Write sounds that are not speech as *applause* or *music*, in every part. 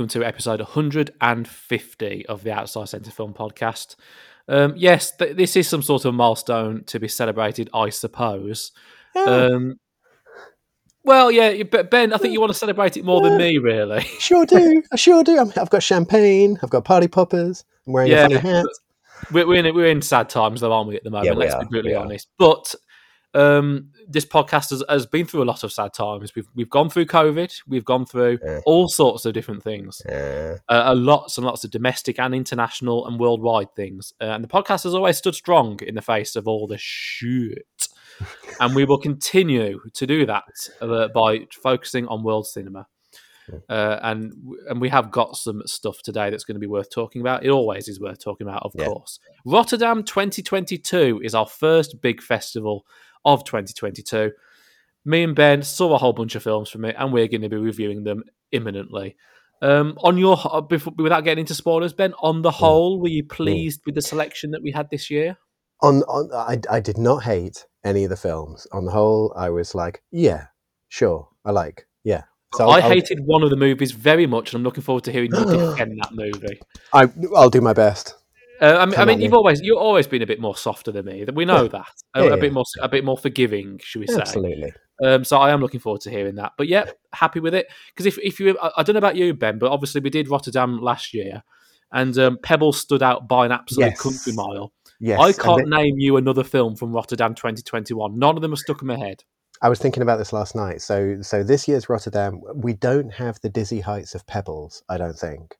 welcome to episode 150 of the Outside Centre Film Podcast. Um, yes, th- this is some sort of milestone to be celebrated, I suppose. Yeah. Um, well, yeah, but Ben, I think you want to celebrate it more than me, really. *laughs* Sure do. I sure do. I'm, I've got champagne. I've got party poppers. I'm wearing Yeah, a funny hat. We're, we're in we're in sad times, though, aren't we? At the moment, Yeah, let's are, be brutally honest. But um, this podcast has, has been through a lot of sad times. We've we've gone through COVID. We've gone through Yeah. all sorts of different things. Uh, uh, a lots and lots of domestic and international and worldwide things. Uh, and the podcast has always stood strong in the face of all the shit. *laughs* and we will continue to do that uh, by focusing on world cinema. Uh, and and we have got some stuff today that's going to be worth talking about. It always is worth talking about, of Yeah. course. Rotterdam 2022 is our first big festival of 2022. Me and Ben saw a whole bunch of films from it, and we're going to be reviewing them imminently. Um, on your uh, before, without getting into spoilers, Ben, on the whole, were you pleased with the selection that we had this year? on, on, I, I did not hate any of the films. On the whole, I was like, yeah, sure, I like, yeah. So I I'll, hated one of the movies very much, and I'm looking forward to hearing you *gasps* defend that movie. I, I'll do my best. Uh, I mean, I mean you've then. always you've always been a bit more softer than me. We know Yeah. that a, Yeah, a bit more a bit more forgiving, should we say? Absolutely. Um, so I am looking forward to hearing that. But yeah, happy with it because if if you I, I don't know about you, Ben, but obviously we did Rotterdam last year, and um, Pebbles stood out by an absolute Yes. country mile. Yes. I can't th- name you another film from Rotterdam 2021. None of them are stuck in my head. I was thinking about this last night. So, so this year's Rotterdam, we don't have the dizzy heights of Pebbles, I don't think,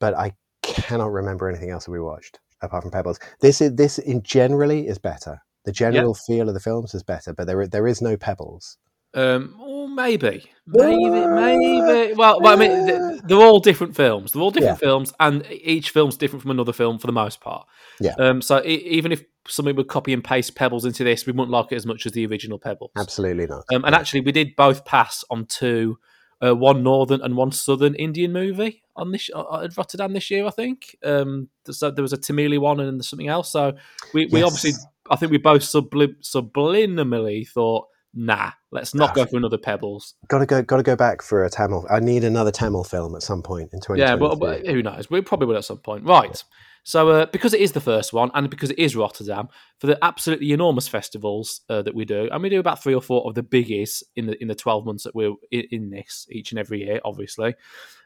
but I cannot remember anything else that we watched apart from Pebbles. This is this in generally is better. The general feel of the films is better, but there there is no Pebbles. Um, or maybe, maybe, maybe. Well, well I mean, th- they're all different films. They're all different films, and each film's different from another film for the most part. Yeah. Um. So e- even if somebody would copy and paste Pebbles into this, we wouldn't like it as much as the original Pebbles. Absolutely not. Um. And actually, we did both pass on two, uh, one northern and one southern Indian movie on this uh, at Rotterdam this year. I think. Um. So there was a Tamili one and something else. So we, we Yes. obviously, I think we both subli- subliminally thought, nah, let's not Ah. go for another Pebbles. Got to go. Got to go back for a Tamil. I need another Tamil film at some point in twenty. Yeah, but, well, who knows? We probably will at some point. Right. So, uh, because it is the first one, and because it is Rotterdam, for the absolutely enormous festivals uh, that we do, and we do about three or four of the biggies in the in the twelve months that we're in, in this each and every year, obviously.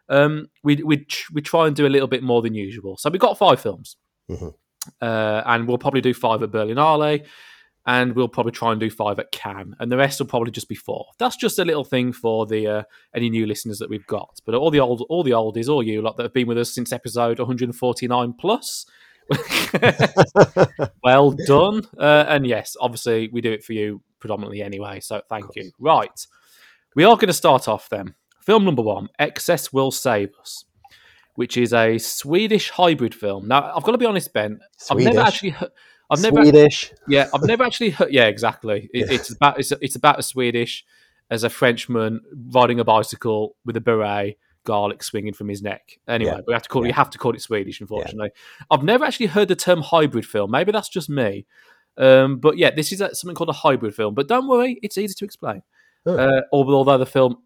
Um, we we we try and do a little bit more than usual. So we've got five films, Mhm. uh, and we'll probably do five at Berlinale, and we'll probably try and do five at Cannes, and the rest will probably just be four. That's just a little thing for the uh, any new listeners that we've got. But all the old, all the oldies, all you lot that have been with us since episode 149 plus. *laughs* well done. Uh, and yes, obviously we do it for you predominantly anyway. So thank you. Right, we are going to start off then. Film number one, Excess Will Save Us, which is a Swedish hybrid film. Now I've got to be honest, Ben. I've never actually. he- I've never Swedish. yeah, I've never actually heard. Yeah, exactly. It, Yeah. It's about it's, it's about a Swedish as a Frenchman riding a bicycle with a beret, garlic swinging from his neck. Anyway, Yeah. we have to call it, Yeah. you have to call it Swedish. Unfortunately, I've never actually heard the term hybrid film. Maybe that's just me. Um, but yeah, this is a, something called a hybrid film. But don't worry, it's easy to explain. Oh. Uh, although although the film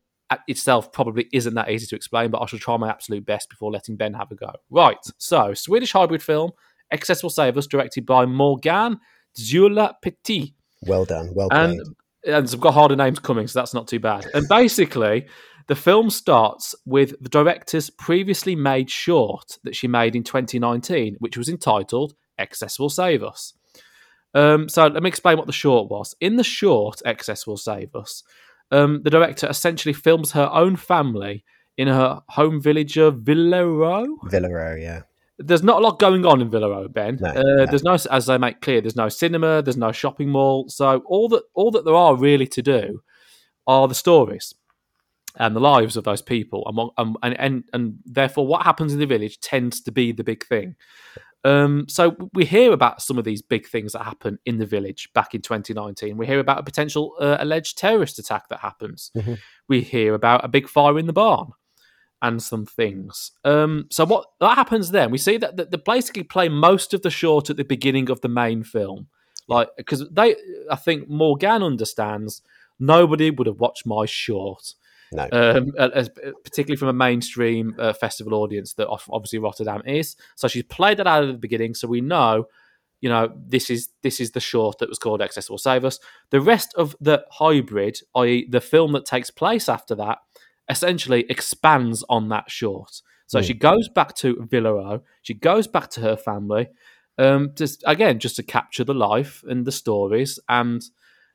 itself probably isn't that easy to explain, but I shall try my absolute best before letting Ben have a go. Right, so Swedish hybrid film, Excess Will Save Us, directed by Morgan Zula Petit. Well done. Well played. And, and I've got harder names coming, so that's not too bad. And basically, the film starts with the director's previously made short that she made in 2019, which was entitled Excess Will Save Us. Um, so let me explain what the short was. In the short, Excess Will Save Us, um, the director essentially films her own family in her home village of Villero Villaro, yeah. There's not a lot going on in Villaro, Ben. No, uh, no. There's no, as they make clear, there's no cinema, there's no shopping mall. So all that all that there are really to do are the stories and the lives of those people, and and and and therefore what happens in the village tends to be the big thing. Um, so we hear about some of these big things that happen in the village back in 2019. We hear about a potential uh, alleged terrorist attack that happens. Mhm. We hear about a big fire in the barn and some things. Um, so what that happens then? We see that, that they basically play most of the short at the beginning of the main film, like because they, I think Morgan understands nobody would have watched my short. No. um, as, particularly from a mainstream uh, festival audience that obviously Rotterdam is. So she's played that out at the beginning, so we know, you know, this is this is the short that was called Excess Will Save Us. The rest of the hybrid, i.e., the film that takes place after that, essentially expands on that short. So Mm. she goes back to Villaro, she goes back to her family, um, just again just to capture the life and the stories and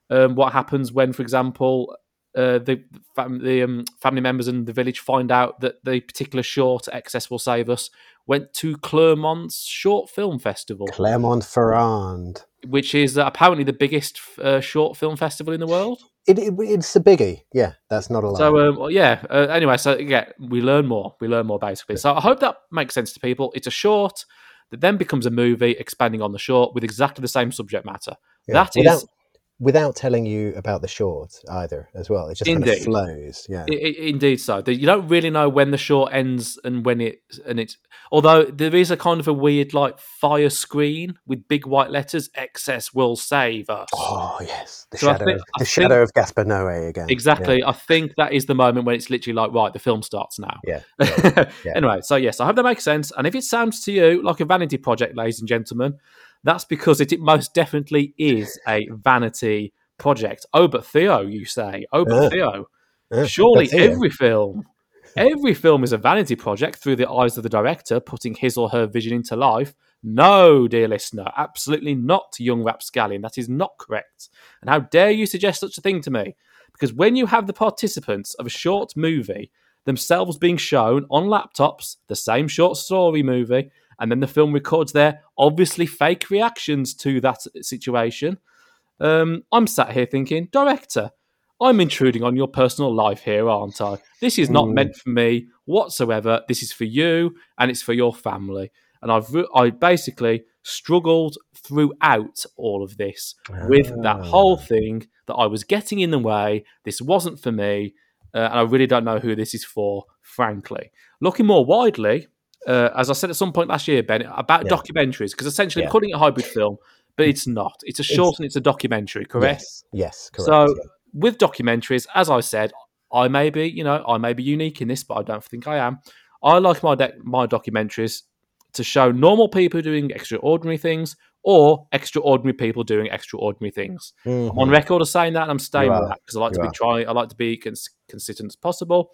um, what happens when, for example, uh, the fam- the um, family members in the village find out that the particular short "Excess Will Save Us" went to Clermont's short film festival, Clermont-Ferrand. which is uh, apparently the biggest uh, short film festival in the world. It, it, it's a biggie. Yeah, that's not a lie. So um, yeah. Uh, anyway, so yeah, we learn more. We learn more basically. So I hope that makes sense to people. It's a short that then becomes a movie, expanding on the short with exactly the same subject matter. Yeah. That is without, telling you about the short either, as well. It just kind of flows. Yeah. I- I- indeed so. You don't really know when the short ends and when it and it's. Although there is a kind of a weird like fire screen with big white letters. Excess will save us. oh yes, the So shadow, think- I the think- shadow of Gaspar Noé again. Exactly. I think that is the moment when it's literally like, right, the film starts now. Yeah. *laughs* yeah. yeah. Anyway, so yes, I hope that makes sense. And if it sounds to you like a vanity project, ladies and gentlemen, that's because it, it most definitely is a vanity project. Oh, but Theo, you say. Oh, but Uh, Theo. Surely it. every film, every film is a vanity project through the eyes of the director, putting his or her vision into life. No, dear listener, absolutely not, young rapscallion. That is not correct. And how dare you suggest such a thing to me? Because when you have the participants of a short movie themselves being shown on laptops, the same short story movie, and then the film records their obviously fake reactions to that situation, um, I'm sat here thinking, director, I'm intruding on your personal life here, aren't I? This is not Mm. meant for me whatsoever. This is for you and it's for your family. And I've I basically struggled throughout all of this with that Ah. whole thing that I was getting in the way. This wasn't for me, uh, and I really don't know who this is for. Frankly, looking more widely, uh, as I said at some point last year, Ben, about Yeah. documentaries because essentially Yeah. I'm calling it a hybrid film, but it's not. It's a short and it's a documentary, correct? Yes, yes, correct. So yeah. with documentaries, as I said, I may be, you know, I may be unique in this, but I don't think I am. I like my de- my documentaries to show normal people doing extraordinary things or extraordinary people doing extraordinary things. I'm on record of saying that, and I'm staying with that because I like to You be are. trying. I like to be cons- consistent as possible.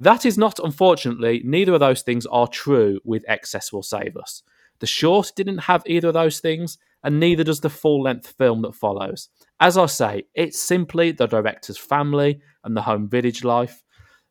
That is not, unfortunately, neither of those things are true with Excess Will Save Us. The short didn't have either of those things, and neither does the full length film that follows. As I say, it's simply the director's family and the home village life.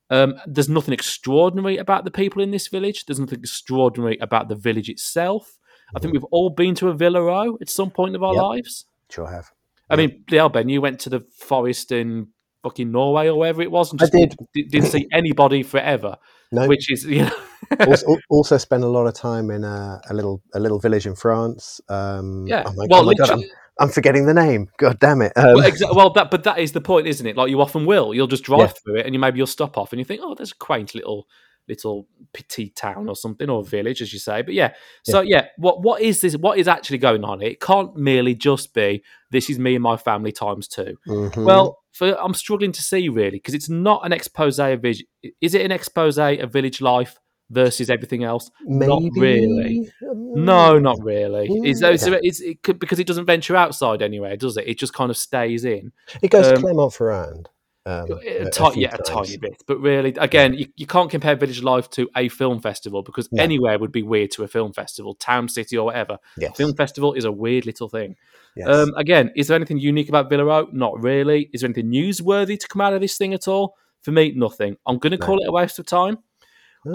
Um, there's nothing extraordinary about the people in this village. There's nothing extraordinary about the village itself. I think we've all been to a Villaro at some point of our Yep. lives. Sure have. I mean, yeah, Ben, you went to the forest in fucking Norway or wherever it was, and I just did. di- didn't see anybody forever. *laughs* No, Which is, you know, *laughs* also, also spent a lot of time in a, a little a little village in France. Um, yeah. Oh my, well, oh my god, I'm, I'm forgetting the name. God damn it. Um, well, exa- well, that but that is the point, isn't it? Like you often will. You'll just drive Yeah. through it, and you maybe you'll stop off, and you think, oh, there's a quaint little little petite town or something or village, as you say. But yeah, so yeah, what what is this? What is actually going on? here? It can't merely just be this is me and my family times two. mhm. Well, for, I'm struggling to see really because it's not an expose of village. Is it an expose of village life versus everything else? not really. Um, No, not really. Mm, It's, it's, okay. it's it could, because it doesn't venture outside anywhere, does it? It just kind of stays in. It goes to um, Clermont-Ferrand. Um, A a- a yeah, a tiny bit. But really, again, you, you can't compare Village Life to a film festival because No. anywhere would be weird to a film festival, town, city, or whatever. Yes. Film festival is a weird little thing. yes. Um, again, is there anything unique about Villaro? Not really. Is there anything newsworthy to come out of this thing at all? For me, nothing. I'm going to No. call it a waste of time.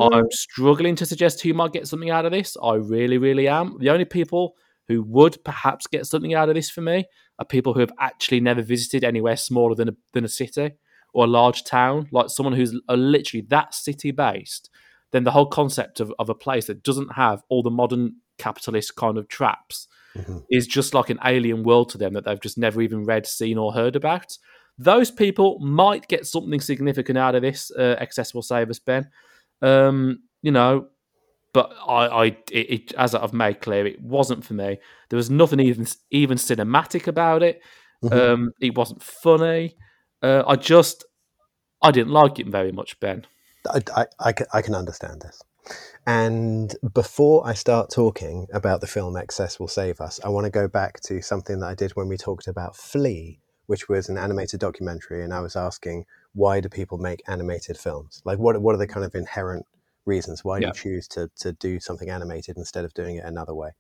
I'm struggling to suggest who might get something out of this. I really, really am. The only people who would perhaps get something out of this for me are people who have actually never visited anywhere smaller than a, than a city or a large town, like someone who's literally that city based. Then the whole concept of, of a place that doesn't have all the modern capitalist kind of traps mhm. is just like an alien world to them that they've just never even read, seen, or heard about. Those people might get something significant out of this uh, Excess Will Save Us, Ben. Um, you know, but I, I it, it, as I've made clear, it wasn't for me. There was nothing even even cinematic about it. Mhm. Um, it wasn't funny. Uh, I just I didn't like it very much, Ben. I, I, I, can, I can understand this. And before I start talking about the film Excess Will Save Us, I want to go back to something that I did when we talked about Flee, which was an animated documentary. And I was asking, why do people make animated films? Like, what, what are the kind of inherent reasons? Why do Yeah. you choose to, to do something animated instead of doing it another way?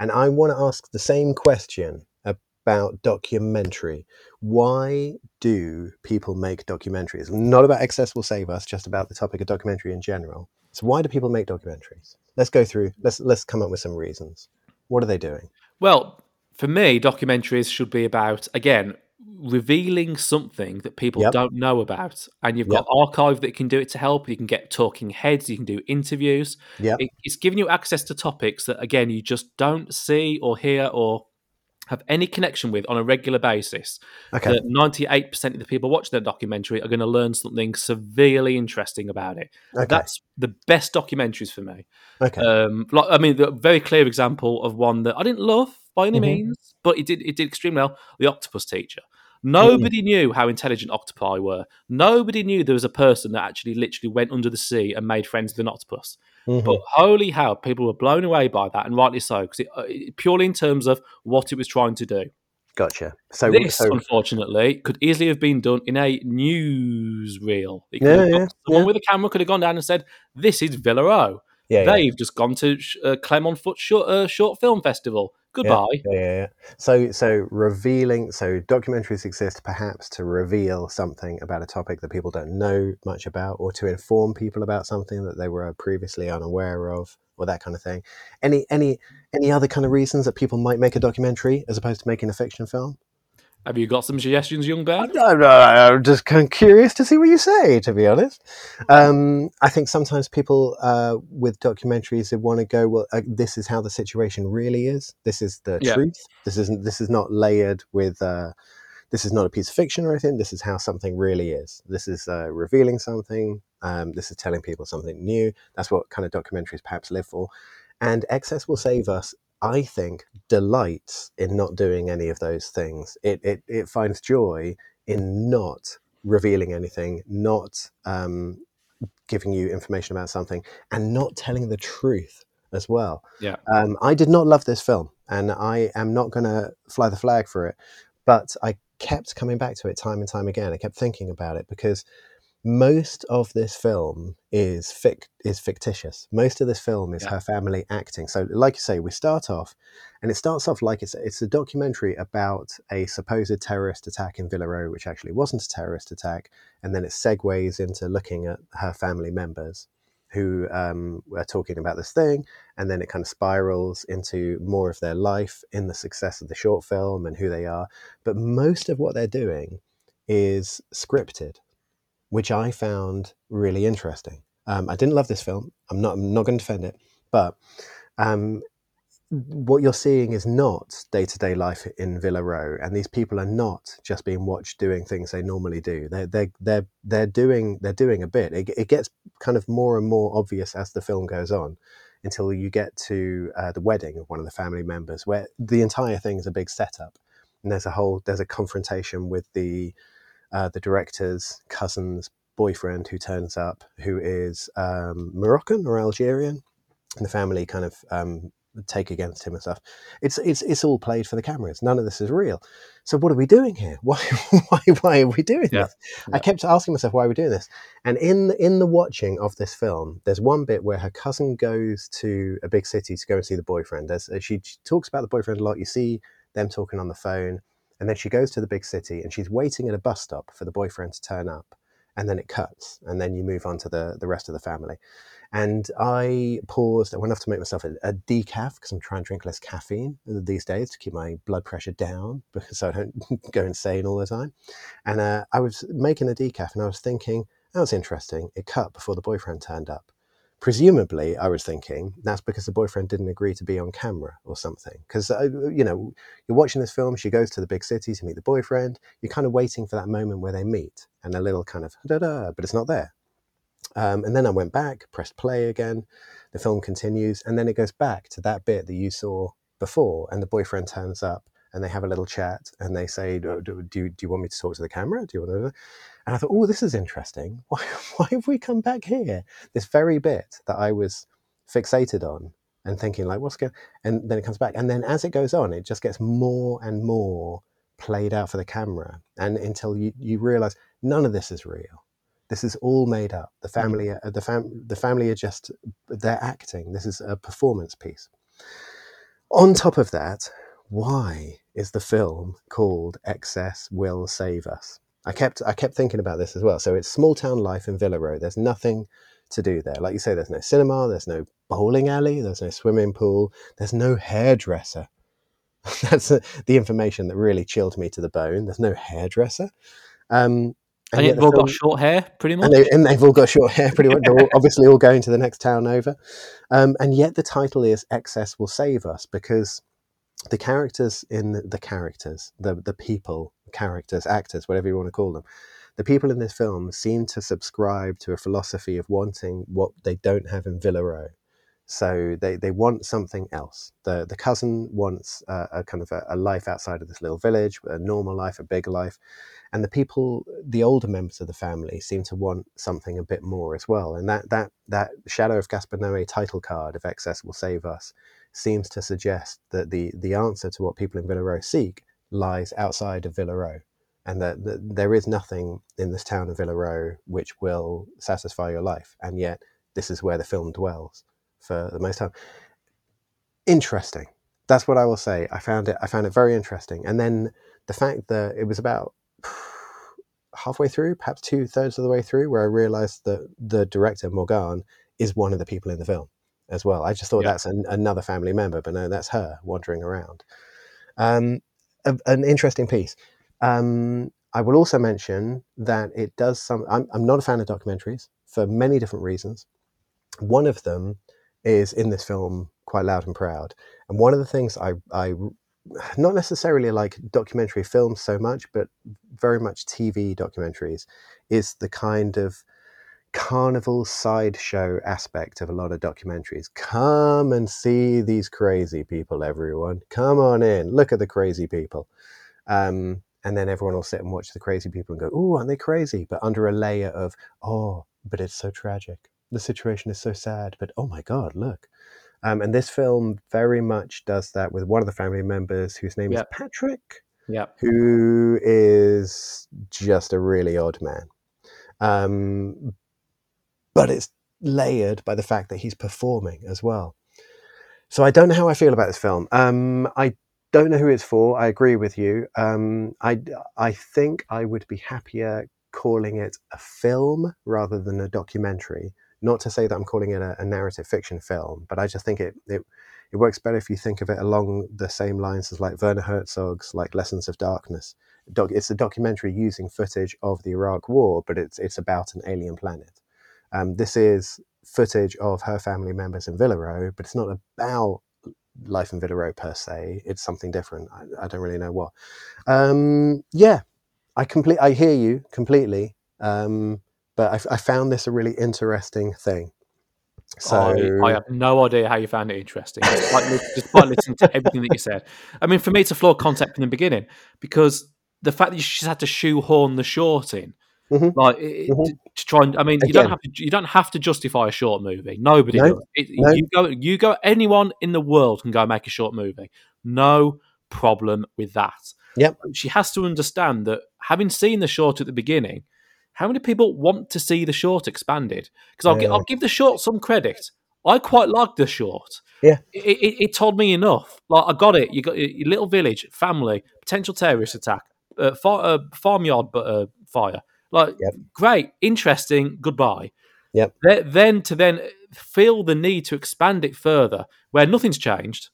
And I want to ask the same question about documentary. Why do people make documentaries? Not about Excess Will Save Us, just about the topic of documentary in general. So why do people make documentaries? Let's go through. Let's let's come up with some reasons. What are they doing? Well, for me, documentaries should be about again revealing something that people Yep. don't know about, and you've got archive that can do it to help. You can get talking heads, you can do interviews. Yep. It- it's giving you access to topics that again you just don't see or hear or have any connection with on a regular basis. Okay. That ninety-eight percent of the people watching the documentary are going to learn something severely interesting about it. Okay. That's the best documentaries for me. okay. Um, like, I mean, the very clear example of one that I didn't love by any Mhm. means, but it did it did extremely well. The Octopus Teacher. Nobody knew how intelligent octopi were. Nobody knew there was a person that actually literally went under the sea and made friends with an octopus. Mhm. But holy hell, people were blown away by that, and rightly so, because it, uh, it, purely in terms of what it was trying to do. Gotcha. So, this, so unfortunately, could easily have been done in a newsreel. It could Yeah, yeah, someone yeah. with a camera could have gone down and said, "This is Villareau." yeah, yeah, They've just gone to uh, Clermont Foot short, uh, short Film Festival. Goodbye. yeah, yeah, yeah. So, so revealing. So, documentaries exist perhaps to reveal something about a topic that people don't know much about, or to inform people about something that they were previously unaware of, or that kind of thing. Any, any, any other kind of reasons that people might make a documentary as opposed to making a fiction film? Have you got some suggestions, young Ben? I'm, I'm just kind of curious to see what you say, to be honest. Um, I think sometimes people uh, with documentaries they want to go, well, uh, this is how the situation really is. This is the Yeah. truth. This isn't. This is not layered with. Uh, this is not a piece of fiction or anything. This is how something really is. This is uh, revealing something. Um, this is telling people something new. That's what kind of documentaries perhaps live for. And excess will save us. I think delights in not doing any of those things. It it, it finds joy in not revealing anything, not um, giving you information about something, and not telling the truth as well. Yeah. Um, I did not love this film, and I am not going to fly the flag for it, but I kept coming back to it time and time again. I kept thinking about it because most of this film is fic- is fictitious. Most of this film is Yeah. her family acting. So, like you say, we start off, and it starts off like it's it's a documentary about a supposed terrorist attack in Villareau, which actually wasn't a terrorist attack, and then it segues into looking at her family members who um, were talking about this thing, and then it kind of spirals into more of their life in the success of the short film and who they are. But most of what they're doing is scripted which I found really interesting. Um, I didn't love this film. I'm not. I'm not going to defend it, but um, what you're seeing is not day to day life in Villa Row, and these people are not just being watched doing things they normally do. They're they're they're they're doing they're doing a bit. It, it gets kind of more and more obvious as the film goes on, until you get to uh, the wedding of one of the family members, where the entire thing is a big setup, and there's a whole there's a confrontation with the uh, the director's cousin's boyfriend who turns up, who is um, Moroccan or Algerian, and the family kind of um, take against him and stuff. It's it's it's all played for the cameras. None of this is real. So what are we doing here? *laughs* Why why why are we doing Yeah. this? I kept asking myself why are we doing this. And in in the watching of this film, there's one bit where her cousin goes to a big city to go and see the boyfriend. There's, she, she talks about the boyfriend a lot. You see them talking on the phone, and then she goes to the big city and she's waiting at a bus stop for the boyfriend to turn up. And then it cuts, and then you move on to the, the rest of the family. And I paused. I went off to make myself a, a decaf because I'm trying to drink less caffeine these days to keep my blood pressure down because I don't *laughs* go insane all the time. And uh, I was making a decaf and I was thinking, that was interesting. It cut before the boyfriend turned up. Presumably, I was thinking that's because the boyfriend didn't agree to be on camera or something. Because, uh, you know, you're watching this film, she goes to the big city to meet the boyfriend. You're kind of waiting for that moment where they meet and a little kind of da da, but it's not there. Um, and then I went back, pressed play again. The film continues, and then it goes back to that bit that you saw before, and the boyfriend turns up, and they have a little chat and they say, "Do, do, do you, want me to talk to the camera? Do you want to?" And I thought, "Oh, this is interesting. *laughs* Why, why have we come back here? This very bit that I was fixated on and thinking, like, what's going?" And then it comes back, and then as it goes on, it just gets more and more played out for the camera, and until you you realize none of this is real. This is all made up. The family, uh, the fam, the family are just they're acting. This is a performance piece. On top of that, why is the film called Excess Will Save Us? I kept I kept thinking about this as well. So it's small town life in Villa Row. There's nothing to do there. Like you say, there's no cinema, there's no bowling alley, there's no swimming pool, there's no hairdresser. *laughs* That's uh, the information that really chilled me to the bone. There's no hairdresser. Um, and, yet they've all film- got short hair, pretty much. and, they, and they've all got short hair pretty much. They're all, *laughs* obviously all going to the next town over. Um, and yet the title is Excess Will Save Us because the characters in the, characters, the, the people, characters, actors, whatever you want to call them, the people in this film seem to subscribe to a philosophy of wanting what they don't have in Villaroe. So they, they want something else. The the cousin wants a, a kind of a, a life outside of this little village, a normal life, a big life, and the people, the older members of the family, seem to want something a bit more as well. And that that that Shadow of Gaspar Noé title card of Excess Will Save Us seems to suggest that the the answer to what people in Villa Row seek lies outside of Villa Row, and that, that there is nothing in this town of Villa Row which will satisfy your life. And yet, this is where the film dwells for the most time. Interesting. That's what I will say. I found it. I found it very interesting. And then the fact that it was about *sighs* halfway through, perhaps two thirds of the way through, where I realised that the director Morgan is one of the people in the film as well. I just thought Yeah. that's an, another family member, but no, that's her wandering around. Um, a, an interesting piece. Um, I will also mention that it does some. I'm, I'm not a fan of documentaries for many different reasons. One of them is in this film, quite loud and proud. And one of the things I, I *sighs* not necessarily like documentary films so much, but very much TV documentaries, is the kind of carnival sideshow aspect of a lot of documentaries. Come and see these crazy people, everyone. Come on in. Look at the crazy people. Um, and then everyone will sit and watch the crazy people and go, "Oh, aren't they crazy?" But under a layer of, "Oh, but it's so tragic. The situation is so sad. But oh my God, look." Um, and this film very much does that with one of the family members whose name Yep. is Patrick yeah. who is just a really odd man. Um, but it's layered by the fact that he's performing as well. So I don't know how I feel about this film. Um, I don't know who it's for. I agree with you. Um, I I think I would be happier calling it a film rather than a documentary. Not to say that I'm calling it a, a narrative fiction film, but I just think it, it it works better if you think of it along the same lines as like Werner Herzog's like Lessons of Darkness. Doc, it's a documentary using footage of the Iraq War, but it's it's about an alien planet. Um, this is footage of her family members in Villarow, but it's not about life in Villarow per se. It's something different. I, I don't really know what. Um, yeah, I complete. I hear you completely. Um, but I, I found this a really interesting thing. So I, I have no idea how you found it interesting, li- despite listening to everything that you said. I mean, for me, it's a flawed concept from the beginning because the fact that you just had to shoehorn the short in, Mhm. like it, Mhm. to try and, I mean, you don't have to, you don't have to justify a short movie. Nobody No, does. It, no. You go, you go. Anyone in the world can go make a short movie. No problem with that. Yep. She has to understand that having seen the short at the beginning, how many people want to see the short expanded? Because I'll, Yeah. I'll give the short some credit. I quite liked the short. Yeah. It, it, it told me enough. Like I got it. You got your little village, family, potential terrorist attack, uh, far, uh, farmyard but uh, fire. Like Yep. great, interesting. Goodbye. Yep. Th- Then to then feel the need to expand it further, where nothing's changed.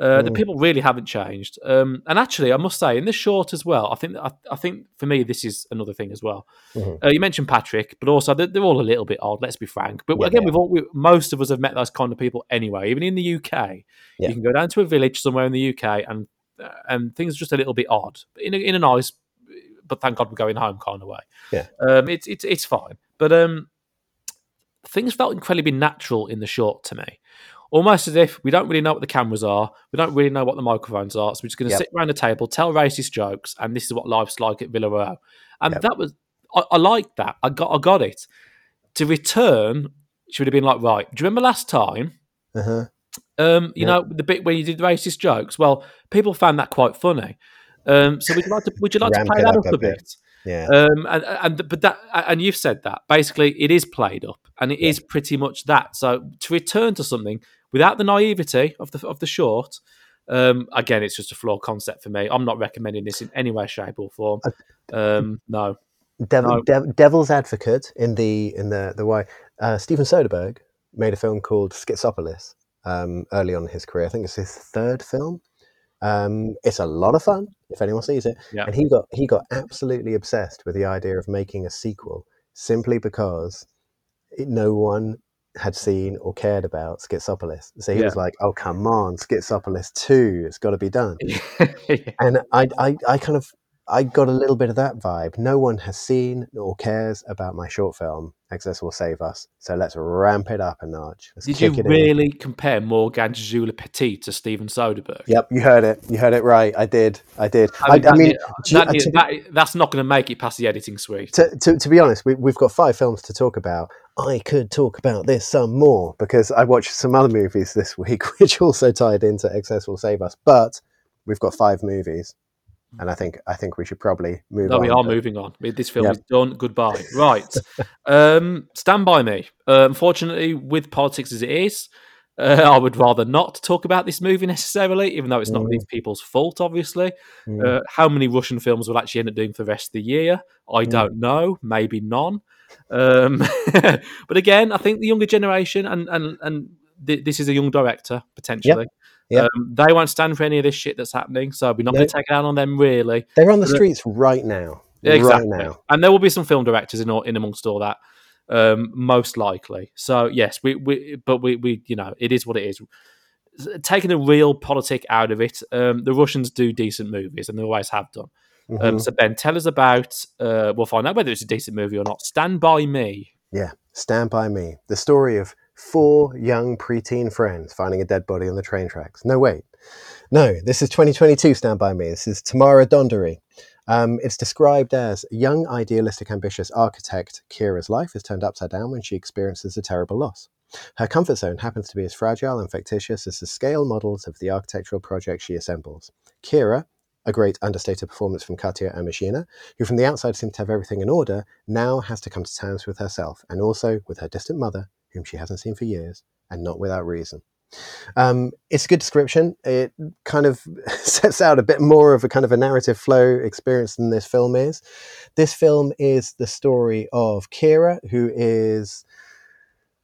Uh, The Mm. people really haven't changed, um, and actually, I must say, in this short as well, I think I, I think for me this is another thing as well. Mhm. Uh, you mentioned Patrick, but also they're, they're all a little bit odd. Let's be frank. But Yeah, again, they we've all we, most of us have met those kind of people anyway. Even in the UK, Yeah. you can go down to a village somewhere in the UK, and uh, and things are just a little bit odd, in a, in a nice, but thank God we're going home kind of way. Yeah. um, it's it's it's fine. But um, things felt incredibly natural in the short to me. almost as if we don't really know what the cameras are, we don't really know what the microphones are, so we're just going to Yep. sit around the table, tell racist jokes, and this is what life's like at Villarreal. And Yep. that was, I, I liked that. I got, I got it. To return, she would have been like, right, do you remember last time? Uh-huh. Um, you know, the bit where you did racist jokes. Well, people found that quite funny. Um, so would you like to would you like to play that up up a bit. bit? Yeah. Um, and, and but that and you've said that basically it is played up and it is pretty much that. So to return to something without the naivety of the of the short, um, again, it's just a flawed concept for me. I'm not recommending this in any way, shape, or form. Um, no, Devil, no. dev, Devil's Advocate in the in the the way uh, Steven Soderbergh made a film called Schizopolis um, early on in his career. I think it's his third film. Um, it's a lot of fun if anyone sees it, Yeah. and he got he got absolutely obsessed with the idea of making a sequel simply because it, no one had seen or cared about Schizopolis. So he Yeah. was like, "Oh come on, Schizopolis two, it's got to be done." *laughs* and I, I, I kind of, I got a little bit of that vibe. No one has seen or cares about my short film. Excess will save us. So let's ramp it up a notch. Let's Did you it in. really compare Morgane Dziurla-Petit to Steven Soderbergh? Yep, you heard it. You heard it right. I did. I did. I I, mean, I that mean, need- do you- that to, that- that's not going to make it past the editing suite. to, to, to be honest, we, we've got five films to talk about. I could talk about this some more because I watched some other movies this *laughs* week, which also tied into Excess will save us. But we've got five movies, and I think I think we should probably move No, on. we are moving on. This film Yep. is done. Goodbye. Right. *laughs* um, Stand by me. Uh, unfortunately, with politics as it is, uh, I would rather not talk about this movie necessarily, even though it's not Mm. these people's fault, obviously. Mm. Uh, how many Russian films will actually end up doing for the rest of the year? I Mm. don't know. Maybe none. Um, *laughs* but again, I think the younger generation, and and and th- this is a young director potentially. Yep. Um, they won't stand for any of this shit that's happening, so we're not going to take it out on them really. They're on the But- streets right now. Yeah, exactly. Right now. And there will be some film directors in all, in amongst all that, um, most likely. So yes, we, we but we, we you know it is what it is. Taking the realpolitik out of it, um, the Russians do decent movies, and they always have done. Um, Mhm. so Ben, tell us about. Uh, we'll find out whether it's a decent movie or not. Stand by Me. Yeah, Stand By Me. The story of four young preteen friends finding a dead body on the train tracks. No, wait. No, this is 2022 Stand By Me. This is Tamara Dondurei. Um, it's described as young, idealistic, ambitious architect. Kira's life is turned upside down when she experiences a terrible loss. Her comfort zone happens to be as fragile and fictitious as the scale models of the architectural project she assembles. Kira, a great understated performance from Katya Amashina, who from the outside seemed to have everything in order, now has to come to terms with herself and also with her distant mother, whom she hasn't seen for years, and not without reason. Um, it's a good description. It kind of *laughs* sets out a bit more of a kind of a narrative flow experience than this film is. This film is the story of Kira, who is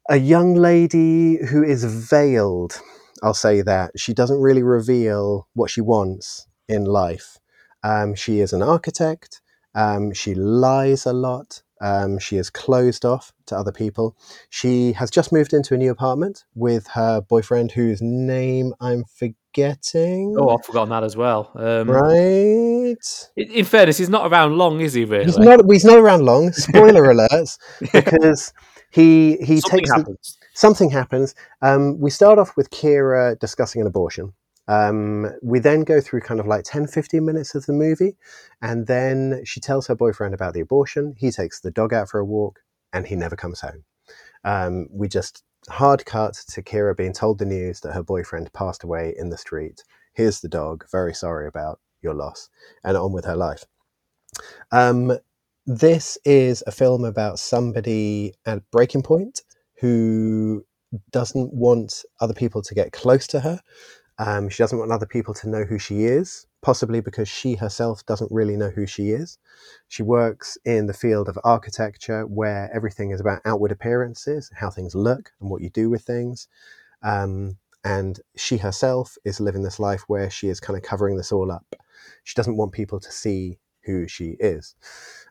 a young lady who is veiled. I'll say that. She doesn't really reveal what she wants in life. Um, she is an architect. Um, she lies a lot. Um, she is closed off to other people. She has just moved into a new apartment with her boyfriend, whose name I'm forgetting. Oh, I've forgotten that as well. Um, right. in, fairness, he's not around long, is he? Really? He's not. He's not around long. Spoiler *laughs* alerts, because he he Something takes happens. something happens. Um, we start off with Kira discussing an abortion. Um, we then go through kind of like 10, 15 minutes of the movie, and then she tells her boyfriend about the abortion. He takes the dog out for a walk, and he never comes home. Um, we just hard cut to Kira being told the news that her boyfriend passed away in the street. Here's the dog. Very sorry about your loss, and on with her life. Um, this is a film about somebody at breaking point who doesn't want other people to get close to her. Um, she doesn't want other people to know who she is, possibly because she herself doesn't really know who she is. She works in the field of architecture where everything is about outward appearances, how things look, and what you do with things. Um, and she herself is living this life where she is kind of covering this all up. She doesn't want people to see who she is.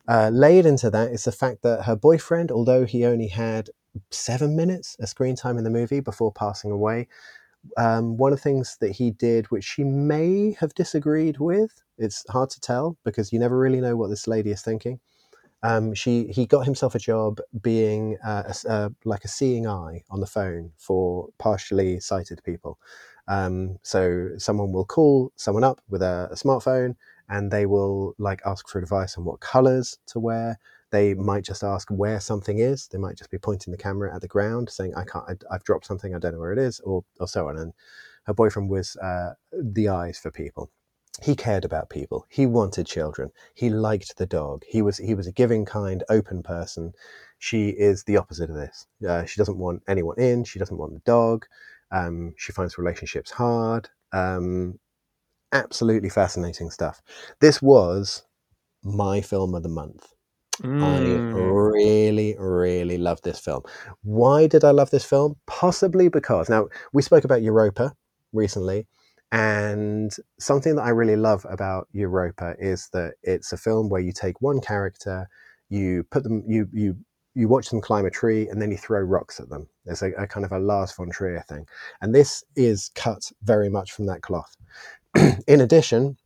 Uh, into that is the fact that her boyfriend, although he only had seven minutes of screen time in the movie before passing away, um, one of the things that he did, which she may have disagreed with, it's hard to tell because you never really know what this lady is thinking. Um, she he got himself a job being uh, uh, like a seeing eye on the phone for partially sighted people. Um, so someone will call someone up with a, a smartphone, and they will like ask for advice on what colors to wear. They might just ask where something is. They might just be pointing the camera at the ground, saying, "I can't. I, I've dropped something. I don't know where it is," or or so on. And her boyfriend was uh, the eyes for people. He cared about people. He wanted children. He liked the dog. He was he was a giving, kind, open person. She is the opposite of this. Uh, she doesn't want anyone in. She doesn't want the dog. Um, she finds relationships hard. Um, absolutely fascinating stuff. This was my film of the month. Mm. I really, really love this film. Why did I love this film? Possibly because now we spoke about Europa recently, and something that I really love about Europa is that it's a film where you take one character, you put them, you you you watch them climb a tree, and then you throw rocks at them. There's a, a kind of a Lars von Trier thing, and this is cut very much from that cloth. *clears throat* In addition,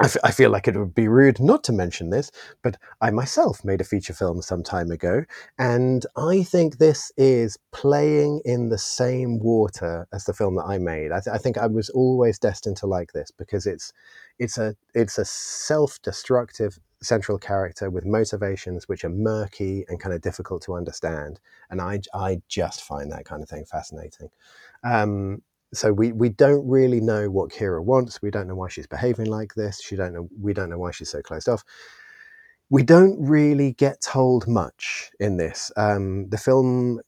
I, f- I feel like it would be rude not to mention this, but I myself made a feature film some time ago, and I think this is playing in the same water as the film that I made. I, th- I think I was always destined to like this because it's it's a it's a self-destructive central character with motivations which are murky and kind of difficult to understand, and I I just find that kind of thing fascinating. Um, so we we don't really know what Kira wants. We don't know why she's behaving like this. She don't know. We don't know why she's so closed off. We don't really get told much in this. Um, the film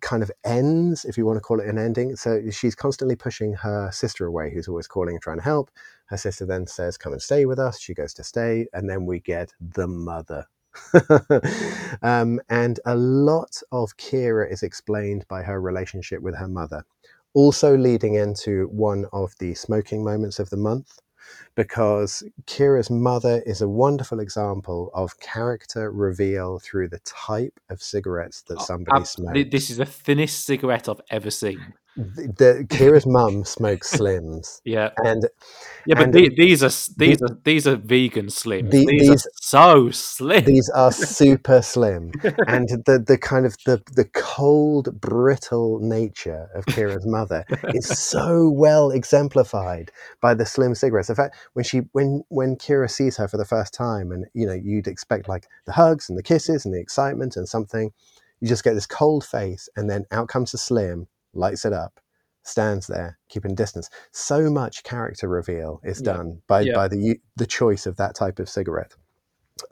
kind of ends, if you want to call it an ending. So she's constantly pushing her sister away, who's always calling and trying to help. Her sister then says, "Come and stay with us." She goes to stay, and then we get the mother. *laughs* um, and a lot of Kira is explained by her relationship with her mother also leading into one of the smoking moments of the month because Kira's mother is a wonderful example of character reveal through the type of cigarettes that Oh, somebody smokes. This is the thinnest cigarette I've ever seen. The, the- Kira's mum smokes Slims, *laughs* Yeah, and yeah, but And the, these are the- these are these are vegan slims. the- these, these- are so slim. these are *laughs* super slim. *laughs* And the the kind of the the cold, brittle nature of Kira's mother is so well exemplified by the slim cigarettes. In fact, when she when when Kira sees her for the first time, and you know you'd expect like the hugs and the kisses and the excitement and something, you just get this cold face, and then out comes the slim, lights it up, stands there keeping distance. So much character reveal is Yeah. done by Yeah. by the the choice of that type of cigarette.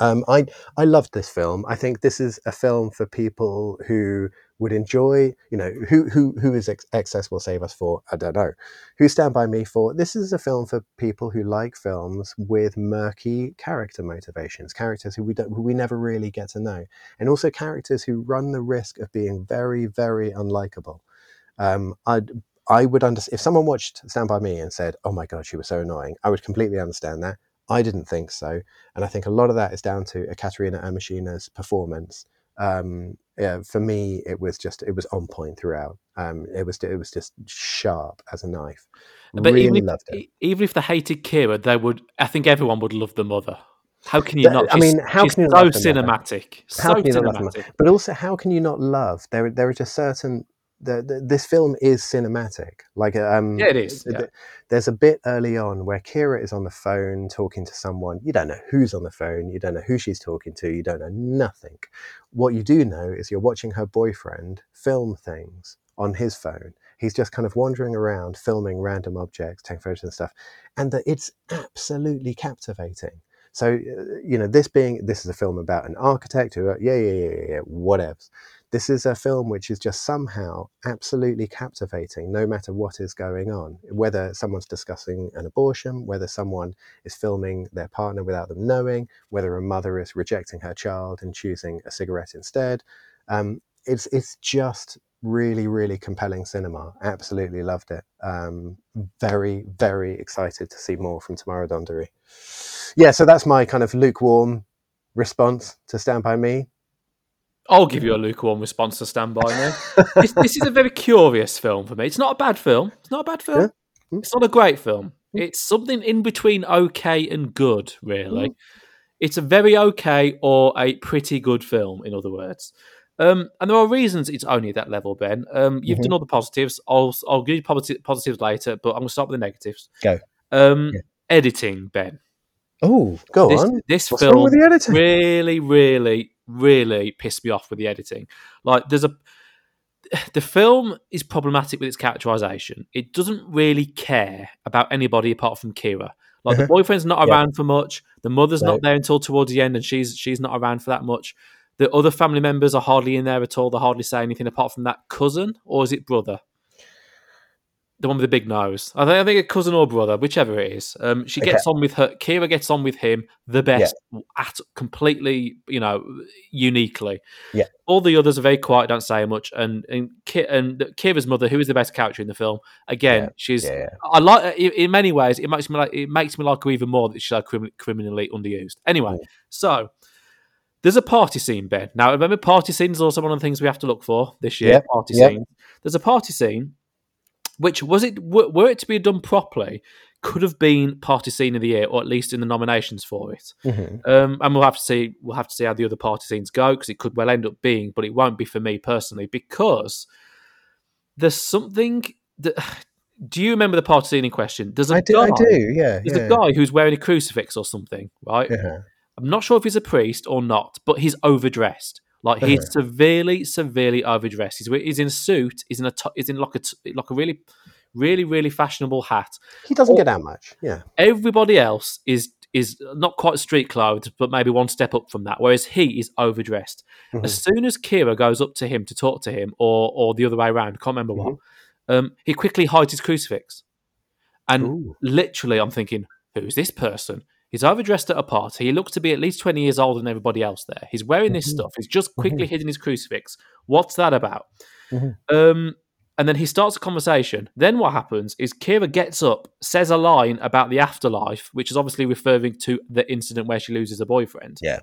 Um, I I loved this film. I think this is a film for people who would enjoy. You know, who who who is Ex- Excess will save us for? I don't know. Who Stand by Me for? This is a film for people who like films with murky character motivations, characters who we don't who we never really get to know, and also characters who run the risk of being very very unlikable. Um, I'd I would understand if someone watched Stand by Me and said, "Oh my god, she was so annoying." I would completely understand that. I didn't think so, and I think a lot of that is down to Ekaterina Amashina's performance. Um, yeah, for me, it was just it was on point throughout. Um, it was it was just sharp as a knife. But really even if, loved it. even if they hated Kira, they would. I think everyone would love the mother. How can you not? I mean, how she's can you so cinematic? So can you not love the cinematic. But also, how can you not love? There, there is a certain. The, the, this film is cinematic. Like, um, Yeah, it is, th- yeah. There's a bit early on where Kira is on the phone talking to someone. You don't know who's on the phone. You don't know who she's talking to. You don't know nothing. What you do know is you're watching her boyfriend film things on his phone. He's just kind of wandering around, filming random objects, taking photos and stuff, and that it's absolutely captivating. So, uh, you know, this being this is a film about an architect who, uh, yeah, yeah, yeah, yeah, yeah, whatevs. This is a film which is just somehow absolutely captivating, no matter what is going on. Whether someone's discussing an abortion, whether someone is filming their partner without them knowing, whether a mother is rejecting her child and choosing a cigarette instead. Um, it's it's just really really compelling cinema. Absolutely loved it. Um, very very excited to see more from Tamara Dondurei. Yeah, so that's my kind of lukewarm response to Stand by Me. I'll give you a lukewarm response to Stand By Me. *laughs* this, this is a very curious film for me. It's not a bad film. It's not a bad film. Yeah. Mm. It's not a great film. It's something in between okay and good, really. Mm. It's a very okay or a pretty good film, in other words. Um, and there are reasons it's only at that level, Ben. Um, you've Mhm. done all the positives. I'll I'll give you posit- positives later, but I'm going to start with the negatives. Go. Um, Yeah. Editing, Ben. Oh, go This, on. this What's wrong film with the editing? really, really, really pissed me off with the editing. Like, there's a the film is problematic with its characterization. It doesn't really care about anybody apart from Kira. Like the Uh-huh. boyfriend's not Yeah. around for much. The mother's No. not there until towards the end, and she's she's not around for that much. The other family members are hardly in there at all. They hardly say anything apart from that cousin, or is it brother? The one with the big nose. I think I think a cousin or brother, whichever it is. Um, she Okay. gets on with her. Kira gets on with him the best, at completely, you know, uniquely. Yeah. All the others are very quiet, don't say much. And and, Ki- and Kira's mother, who is the best character in the film, again, Yeah. she's. Yeah. I like in, many ways. It makes me like it makes me like her even more that she's like crim- criminally underused. Anyway, so there's a party scene, Ben. Now remember, party scenes are also one of the things we have to look for this year. Party scene. There's a party scene, which was it were, it to be done properly, could have been party scene of the year, or at least in the nominations for it. Mhm. Um, and we'll have to see. We'll have to see how the other party scenes go because it could well end up being, but it won't be for me personally because there's something that. *sighs* Do you remember the party scene in question? There's a I do. guy. I do. Yeah. There's yeah. a guy who's wearing a crucifix or something, right? Uh-huh. I'm not sure if he's a priest or not, but he's overdressed. Like he's Uh-huh. severely, severely overdressed. He's, he's in a suit. He's in a t- he's in like a t- like a really, really, really fashionable hat. He doesn't get out much. Yeah. Everybody else is is not quite street clothed, but maybe one step up from that. Whereas he is overdressed. Mhm. As soon as Kira goes up to him to talk to him, or or the other way around, can't remember what, um, he quickly hides his crucifix. And Ooh. literally, I'm thinking, who's this person? He's overdressed at a party. He looks to be at least 20 years older than everybody else there. He's wearing this Mhm. stuff. He's just quickly hidden his crucifix. What's that about? Mhm. Um, and then he starts a conversation. Then what happens is Kira gets up, says a line about the afterlife, which is obviously referring to the incident where she loses her boyfriend. Yeah.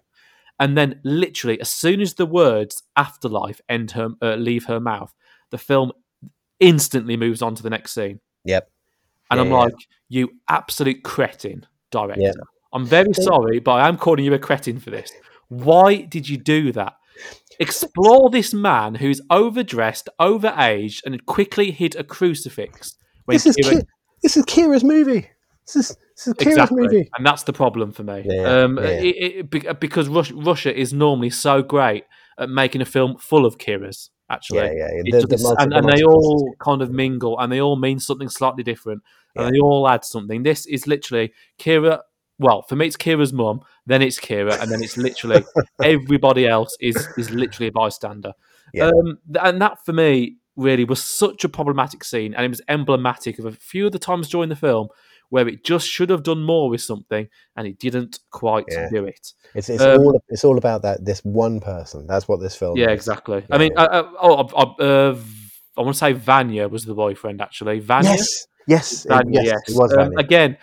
And then, literally, as soon as the words "afterlife" end her, uh, leave her mouth, the film instantly moves on to the next scene. Yep. And I'm Yeah, yeah. like, you absolute cretin, director. Yeah. I'm very sorry, but I am calling you a cretin for this. Why did you do that? Explore this man who's overdressed, overaged, and quickly hid a crucifix. When This is Kira- Ki- this is Kira's movie. This is this is Kira's exactly, movie. and that's the problem for me. Yeah, um, yeah. it- it- because Rus- Russia is normally so great at making a film full of Kiras. Actually, Yeah, yeah. It The- the multi- and, the and they all kind of mingle and they all mean something slightly different and Yeah. they all add something. This is literally Kira. Well, for me, it's Kira's mum, then it's Kira, and then it's literally *laughs* everybody else is is literally a bystander. Yeah. Um, and that for me really was such a problematic scene, and it was emblematic of a few of the times during the film where it just should have done more with something, and it didn't quite Yeah. do it. It's it's Um, all it's all about that this one person. That's what this film. Yeah, is. exactly. Yeah, I mean, yeah. uh, uh, oh, uh, uh, I want to say Vanya was the boyfriend. Actually, Vanya. Yes, yes, it- Vanya, yes, yes. It was Um, again,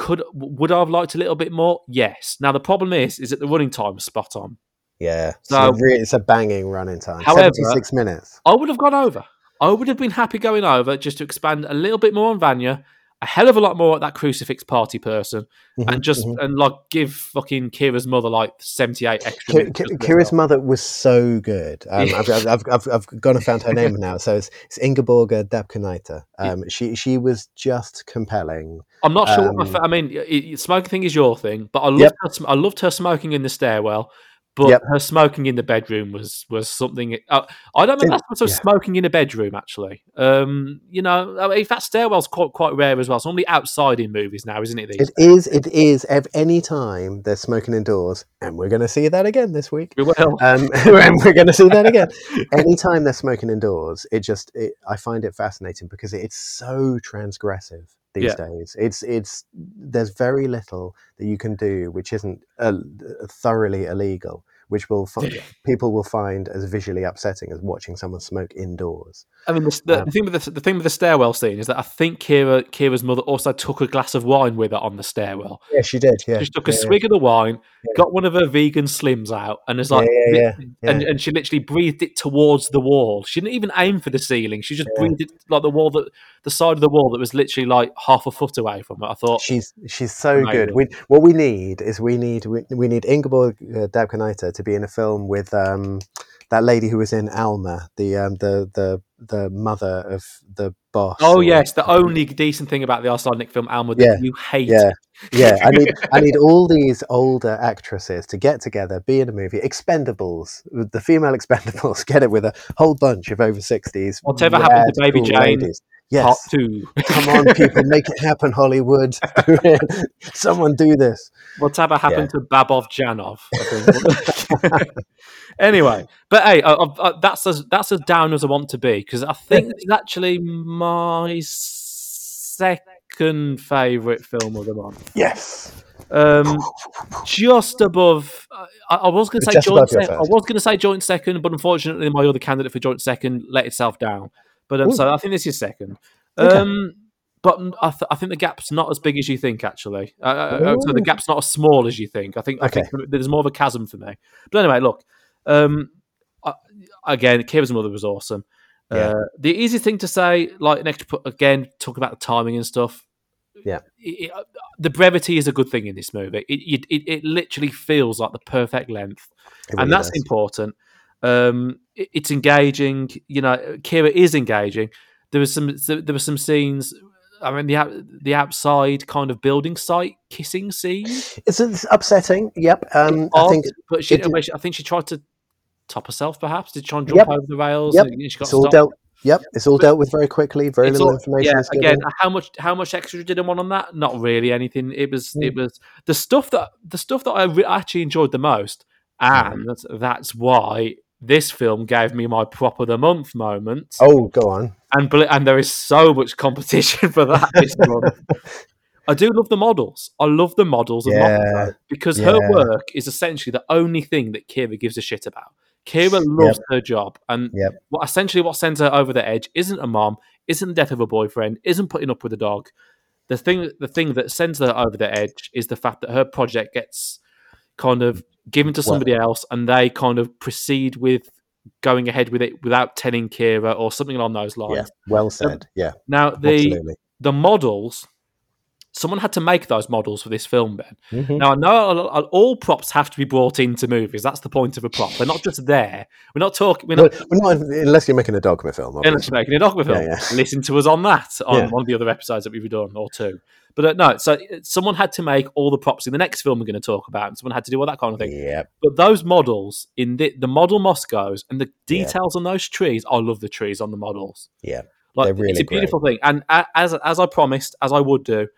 could would I have liked a little bit more? Yes. Now the problem is, is that the running time was spot on. yeah, so- so it's a banging running time. However- Seventy-six minutes. I would have gone over. I would have been happy going over just to expand a little bit more on Vanya, a hell of a lot more at that crucifix party person, Mhm, and just mhm. and like give fucking Kira's mother like seventy eight extra. Ki- minutes Ki- just to Kira's mother was so good. Um, I've, I've, I've, I've, I've gone and found her name now. So it's, it's Ingeborga Dapkunaite. *laughs* Um, she she was just compelling. I'm not sure. what my Um, fa- I mean, y- y- smoking thing is your thing, but I loved Yep. her, I loved her smoking in the stairwell. But Yep. her smoking in the bedroom was was something. Uh, I don't know. Did- That's also yeah. smoking in a bedroom. Actually, um, you know, I mean, if that stairwell's quite quite rare as well. It's normally outside in movies now, isn't it? These It is. It is. At any time they're smoking indoors, and we're going to see that again this week. We will, Um, *laughs* and we're going to see that again. Anytime they're smoking indoors, it just it, I find it fascinating because it's so transgressive these Yeah. days. It's it's there's very little that you can do which isn't uh, thoroughly illegal which will people will find as visually upsetting as watching someone smoke indoors. I mean, the, the, Um, the thing with the, the thing with the stairwell scene is that I think Kira Kira's mother also took a glass of wine with her on the stairwell. Yeah, she did. Yeah, She took a yeah, swig of the wine, got one of her vegan slims out, and is like, and, and she literally breathed it towards the wall. She didn't even aim for the ceiling. She just breathed it like the wall that the side of the wall that was literally like half a foot away from it. I thought, She's she's so good. We, what we need is we need we, we need Ingeborg uh, Dapkunaite to be in a film with um, that lady who was in Alma, the um, the the the mother of the boss. oh or- yes, the only decent thing about the Arsenic film Alma that Yeah, you hate. yeah, yeah. I need I need *laughs* all these older actresses to get together, be in a movie. Expendables, the female *laughs* Expendables, get it with a whole bunch of over sixties. Whatever happened to Baby Jane, Part Yes. two. *laughs* Come on, people, make it happen, Hollywood. *laughs* Someone do this. Whatever happened to Babov Janov? *laughs* Anyway, but hey, I, I, I, that's as that's as down as I want to be because I think it's actually my second favourite film of the month. Yes. Um, just above. I, I was going to say joint. Sec- I was going to say joint second, but unfortunately, my other candidate for joint second let itself down. But um, so I think this is second. Okay. Um, but I, th- I think the gap's not as big as you think. Actually, uh, uh, so the gap's not as small as you think. I think. I think there's more of a chasm for me. But anyway, look. Um, I, again, Kira's mother was awesome. Yeah. Uh, the easy thing to say, like next, again, talk about the timing and stuff. Yeah. It- it- the brevity is a good thing in this movie. It it, it literally feels like the perfect length and really that's does. important. Um, it's engaging. You know, Kira is engaging. There was some. There were some scenes. I mean, the the outside kind of building site kissing scene. It's, it's upsetting. Yep. Um, I Odd, think but she, it I think she tried to top herself. Perhaps did she try and jump Yep. over the rails? Yep. and she got it's all dealt. Yep. It's all But dealt with very quickly. Very little all- information yeah, again, how much how much extra did I want on that? Not really anything. It was Mm. it was the stuff that the stuff that I re- actually enjoyed the most, and that's, that's why this film gave me my prop of the month moment. Oh, go on. and and there is so much competition *laughs* for that this *laughs* month. I do love the models. I love the models of Yeah, because her work is essentially the only thing that Kira gives a shit about. Kira loves her job, and Yep. what essentially what sends her over the edge isn't a mom, isn't the death of a boyfriend, isn't putting up with a dog. The thing, the thing that sends her over the edge is the fact that her project gets kind of given to Well- somebody else, and they kind of proceed with going ahead with it without telling Kira or something along those lines. Yeah. Well um, said. Yeah. Now the Absolutely. the models, someone had to make those models for this film. Ben. Mhm. Now I know all- props have to be brought into movies. That's the point of a prop. They're not just there. We're not talking. We're not. we're not, unless you're making a dogma film. Unless you're making a dogma film, Yeah, yeah. listen to us on that on Yeah. one of the other episodes that we've done or two. But uh, no, so uh, someone had to make all the props in the next film we're going to talk about, and someone had to do all that kind of thing. Yeah. But those models in the the model Moscows and the details on those trees, I love the trees on the models. Yeah. Like really it's a beautiful thing. And as as I promised, as I would do,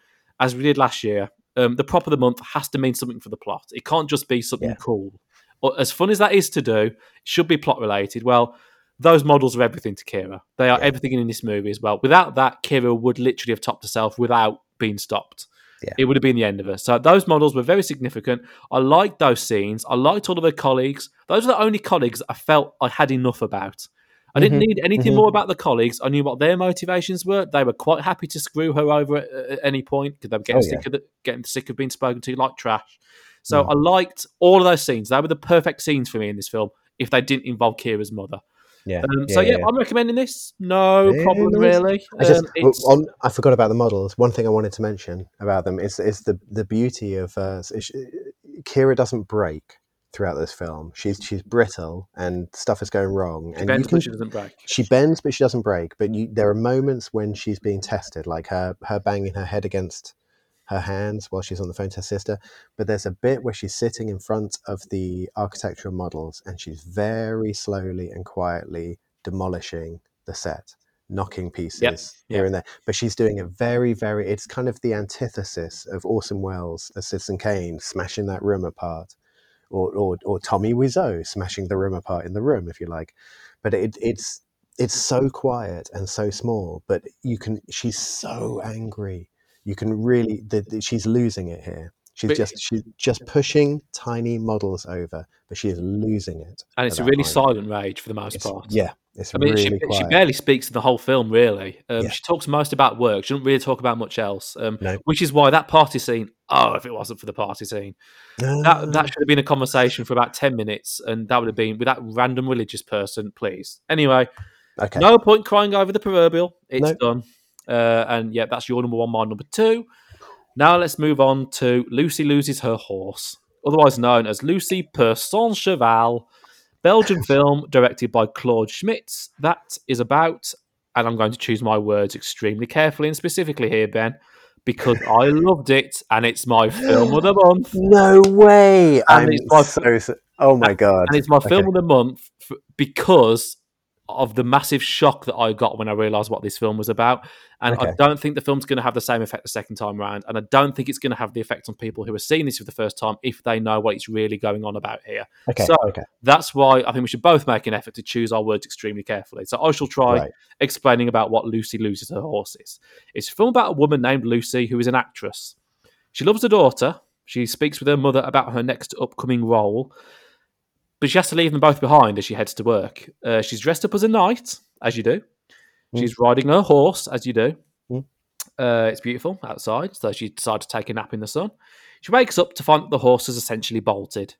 as we did last year, um, the prop of the month has to mean something for the plot. It can't just be something Yeah. cool. Or as fun as that is to do, it should be plot related. Well, those models are everything to Kira. They are Yeah. everything in this movie as well. Without that, Kira would literally have topped herself without being stopped. Yeah. It would have been the end of her. So those models were very significant. I liked those scenes. I liked all of her colleagues. Those are the only colleagues I felt I had enough about. I didn't Mhm, need anything mhm. more about the colleagues. I knew what their motivations were. They were quite happy to screw her over at, at any point because they were getting Oh, yeah. sick of the, getting sick of being spoken to like trash. So Mm. I liked all of those scenes. They were the perfect scenes for me in this film. If they didn't involve Kira's mother, Yeah. um, so yeah, I'm recommending this. No Yeah, problem really. I just Um, on, I forgot about the models. One thing I wanted to mention about them is is the the beauty of uh, s- Kira doesn't break throughout this film. She's she's brittle and stuff is going wrong, she and bends, can but she doesn't break. she bends but she doesn't break. But you, there are moments when she's being tested, like her her banging her head against her hands while she's on the phone to her sister. But there's a bit where she's sitting in front of the architectural models and she's very slowly and quietly demolishing the set, knocking pieces here yep. and there. But she's doing it very, very. It's kind of the antithesis of Orson Welles as Citizen Kane smashing that room apart, or or, or Tommy Wiseau smashing the room apart in the room, if you like. But it, it's it's so quiet and so small, but you can. She's so angry. You can really. The, the, she's losing it here. She's But- just she's just pushing tiny models over, but she is losing it. and it's a really silent rage for the most It's- part. yeah, it's I mean, really she, she barely speaks in the whole film, really. Um, Yeah. She talks most about work. She doesn't really talk about much else. Um, No. Which is why that party scene. Oh, if it wasn't for the party scene, that Ah, that should have been a conversation for about ten minutes, and that would have been with that random religious person. Please. Anyway, okay. no point crying over the proverbial. It's No. done. Uh, and yeah, that's your number one. My number two. Now let's move on to Lucy loses her horse, otherwise known as Lucie perd son cheval. Belgian film directed by Claude Schmitz. That is about, and I'm going to choose my words extremely carefully and specifically here, Ben, because I *laughs* loved it and it's my film of the month. No way! I'm it's my- so, so. Oh my god! And it's my film of the month f- because of the massive shock that I got when I realised what this film was about. And I don't think the film's going to have the same effect the second time around. And I don't think it's going to have the effect on people who are seeing this for the first time if they know what it's really going on about here. Okay. So- okay. That's why I think we should both make an effort to choose our words extremely carefully. So I shall try Right. explaining about what Lucy loses her horses. It's a film about a woman named Lucy who is an actress. She loves her daughter. She speaks with her mother about her next upcoming role, but she has to leave them both behind as she heads to work. Uh, she's dressed up as a knight, as you do. Mm. She's riding her horse, as you do. Mm. Uh, it's beautiful outside, so she decides to take a nap in the sun. She wakes up to find that the horse is essentially bolted.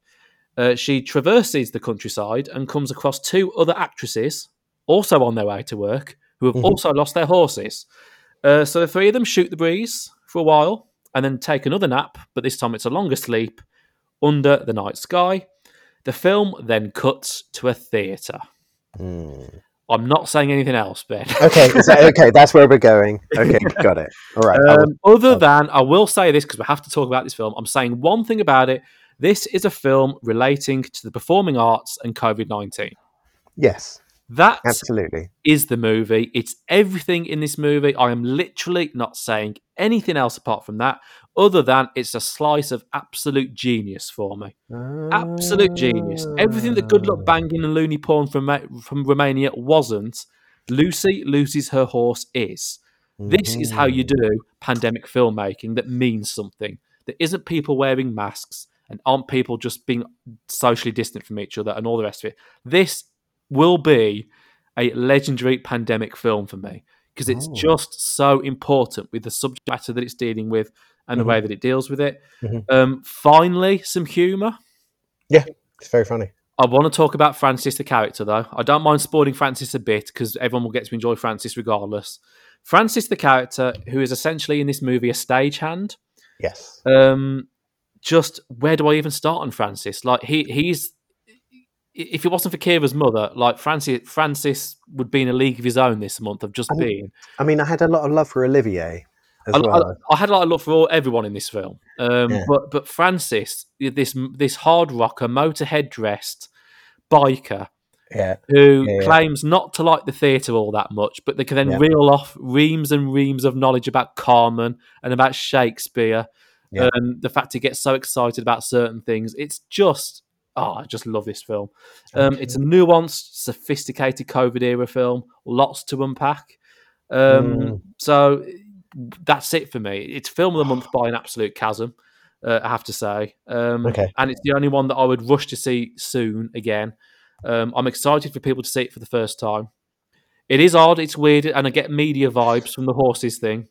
Uh, she traverses the countryside and comes across two other actresses, also on their way to work, who have Mhm. also lost their horses. Uh, so the three of them shoot the breeze for a while and then take another nap, but this time it's a longer sleep under the night sky. The film then cuts to a theatre. Mm. I'm not saying anything else, Ben. *laughs* Okay. that- okay. That's where we're going. Okay. *laughs* Got it. All right. Um, other I'll- than, I will say this because we have to talk about this film. I'm saying one thing about it. This is a film relating to the performing arts and COVID 19. yes. That Absolutely. is the movie. It's everything in this movie. I am literally not saying anything else apart from that, other than it's a slice of absolute genius for me. Absolute genius. Everything that good luck banging and loony porn from from Romania wasn't. Lucy loses her horse is. This is how you Mm-hmm. do pandemic filmmaking that means something. That isn't people wearing masks and aren't people just being socially distant from each other and all the rest of it. This will be a legendary pandemic film for me because it's Oh. just so important with the subject matter that it's dealing with and Mhm. the way that it deals with it. Mhm. Um, finally, some humour. Yeah, it's very funny. I want to talk about Francis the character, though. I don't mind spoiling Francis a bit because everyone will get to enjoy Francis regardless. Francis the character, who is essentially in this movie a stagehand. Yes. Um, just where do I even start on Francis? Like he he's if it wasn't for Kira's mother, like Francis Francis would be in a league of his own this month of just I mean, being. I mean, I had a lot of love for Olivier as I, well. I, I had a lot of love for all, everyone in this film, um, Yeah. but but Francis, this this hard rocker, motorhead dressed biker yeah. who Yeah, claims not to like the theatre all that much, but they can then reel off reams and reams of knowledge about Carmen and about Shakespeare and the fact he gets so excited about certain things. It's just, oh, I just love this film. Um, It's a nuanced, sophisticated COVID era film, lots to unpack. Um, Mm. So that's it for me. It's film of the month by an absolute chasm. Uh, I have to say, um, Okay. and it's the only one that I would rush to see soon again. Um, I'm excited for people to see it for the first time. It is odd, it's weird, and I get Medea vibes from the horses thing.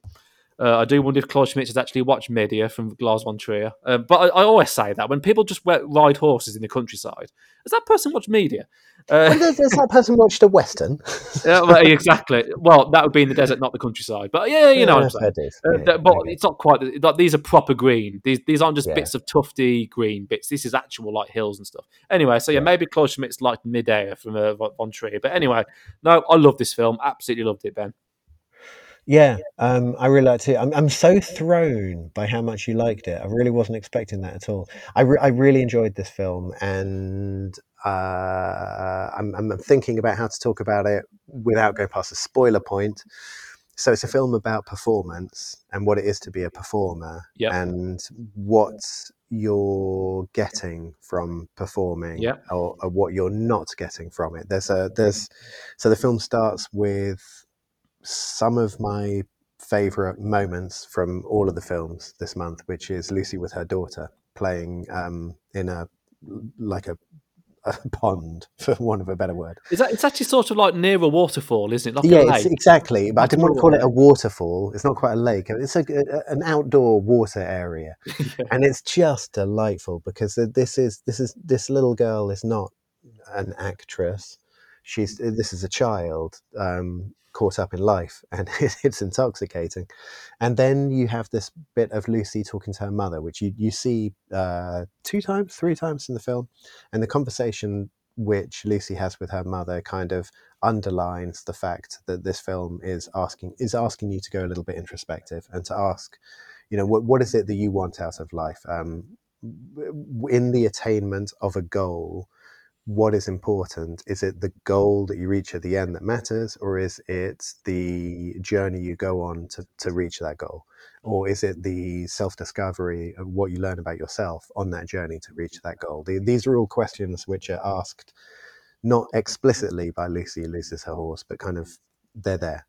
Uh, I do wonder if Claude Schmitz has actually watched Medea from Lars von Trier. Uh, but I, I always say that when people just ride horses in the countryside, has that person watched Medea? Uh, does that person watched a western? *laughs* yeah, well, exactly. Well, that would be in the desert, not the countryside. But yeah, you know what I'm saying. Uh, Yeah, but okay. it's not quite. Like, these are proper green. These these aren't just Yeah. bits of tufty green bits. This is actual like hills and stuff. Anyway, so yeah, Yeah. maybe Claude Schmitz liked Medea from uh, Von Trier. But anyway, no, I love this film. Absolutely loved it, Ben. Yeah, um, I really liked it. I'm, I'm so thrown by how much you liked it. I really wasn't expecting that at all. I, re- I really enjoyed this film, and uh, I'm, I'm thinking about how to talk about it without going past a spoiler point. So it's a film about performance and what it is to be a performer, Yep. and what you're getting from performing, Yep. or, or what you're not getting from it. There's a there's so the film starts with some of my favorite moments from all of the films this month, which is Lucy with her daughter playing um, in a like a, a *laughs* pond, for want of a better word. Is that it's actually sort of like near a waterfall, isn't it? Like yeah, exactly. But I didn't want to call it a waterfall. It's not quite a lake. It's a, a- an outdoor water area, *laughs* Yeah. and it's just delightful because this is this is this little girl is not an actress. She's this is a child um, caught up in life, and *laughs* it's intoxicating. And then you have this bit of Lucy talking to her mother, which you you see uh, two times, three times in the film, and the conversation which Lucy has with her mother kind of underlines the fact that this film is asking is asking you to go a little bit introspective and to ask, you know, what what is it that you want out of life? Um, in the attainment of a goal, what is important? Is it the goal that you reach at the end that matters, or is it the journey you go on to, to reach that goal? Or is it the self discovery of what you learn about yourself on that journey to reach that goal? The, these are all questions which are asked not explicitly by Lucy loses her horse, but kind of they're there.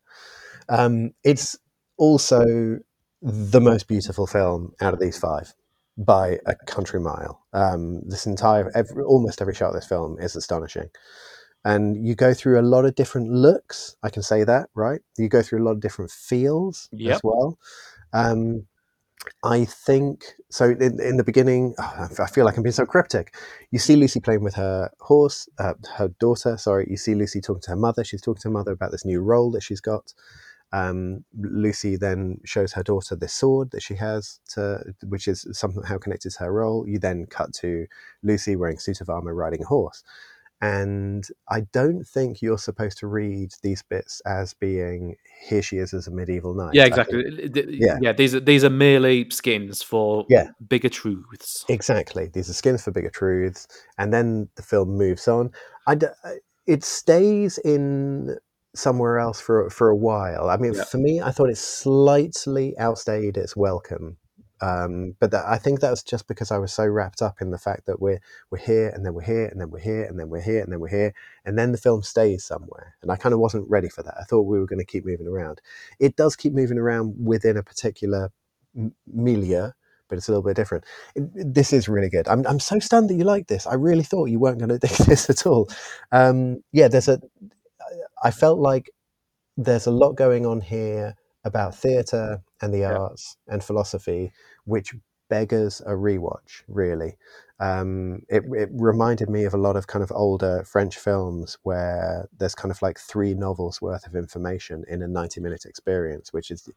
Um, it's also the most beautiful film out of these five by a country mile. Um, this entire, every, almost every shot of this film is astonishing. And you go through a lot of different looks. I can say that, right? You go through a lot of different feels Yep. as well. Um, I think so. In, in the beginning, oh, I feel like I'm being so cryptic. You see Lucy playing with her horse, uh, her daughter. Sorry, you see Lucy talking to her mother. She's talking to her mother about this new role that she's got. Um, Lucy then shows her daughter this sword that she has, to, which is somehow connected to her role. You then cut to Lucy wearing a suit of armor, riding a horse. And I don't think you're supposed to read these bits as being here she is as a medieval knight. Yeah, exactly. yeah. yeah. These are these are merely skins for Yeah. bigger truths. Exactly. These are skins for bigger truths. And then the film moves on. I d- I- it stays in somewhere else for for a while. I mean, Yeah. for me, I thought it slightly outstayed its welcome. Um, but that, I think that was just because I was so wrapped up in the fact that we're we're here and then we're here and then we're here and then we're here and then we're here and then the film stays somewhere. And I kind of wasn't ready for that. I thought we were going to keep moving around. It does keep moving around within a particular m- milieu, but it's a little bit different. It- this is really good. I'm I'm so stunned that you like this. I really thought you weren't going to dig this at all. Um, yeah, there's a. I felt like there's a lot going on here about theatre and the Yeah. arts and philosophy, which beggars a rewatch. Really, um, it it reminded me of a lot of kind of older French films where there's kind of like three novels worth of information in a 90 minute experience, which is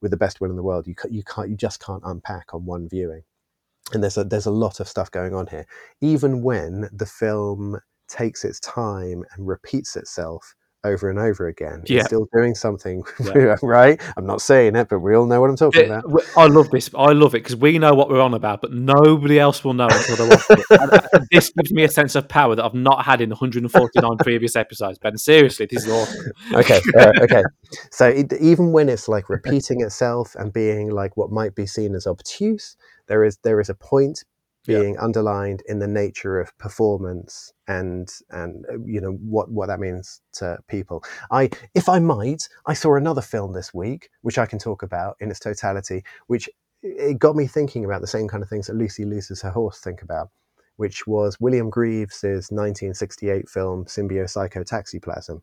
with the best will in the world. You you can't you just can't unpack on one viewing. And there's a there's a lot of stuff going on here, even when the film takes its time and repeats itself over and over again. Yeah. It's still doing something *laughs* Yeah. right. I'm not saying it, but we all know what I'm talking Yeah, about. I love this. I love it because we know what we're on about, but nobody else will know until they watch it. This gives me a sense of power that I've not had in 149 *laughs* previous episodes. Ben, seriously, this is awesome. okay *laughs* uh, okay so it, even when it's like repeating itself and being like what might be seen as obtuse there is there is a point Yeah. being underlined in the nature of performance and and uh, you know what what that means to people i if i might i saw another film this week which i can talk about in its totality which it got me thinking about the same kind of things that lucy loses her horse think about which was william greaves' 1968 film symbio-psychotaxiplasm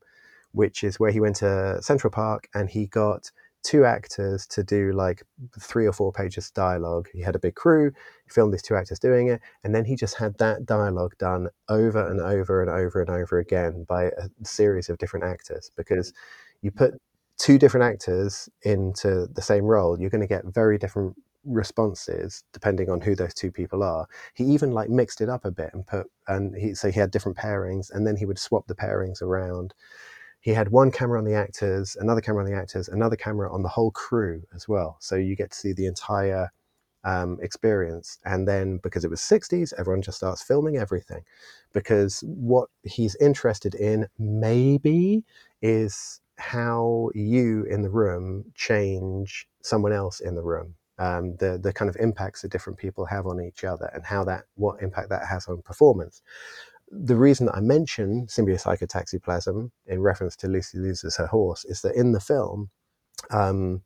which is where he went to Central Park and he got two actors to do like three or four pages dialogue. He had a big crew, he filmed these two actors doing it, and then he just had that dialogue done over and over and over and over again by a series of different actors because you put two different actors into the same role, you're going to get very different responses depending on who those two people are. He even like mixed it up a bit and put and he so he had different pairings and then he would swap the pairings around he had one camera on the actors, another camera on the actors, another camera on the whole crew as well. So you get to see the entire um, experience. And then because it was 60s, everyone just starts filming everything. Because what he's interested in, maybe, is how you in the room change someone else in the room. Um, the the kind of impacts that different people have on each other and how that what impact that has on performance the reason that I mention symbiopsychotaxiplasm in reference to Lucy loses her horse is that in the film, um,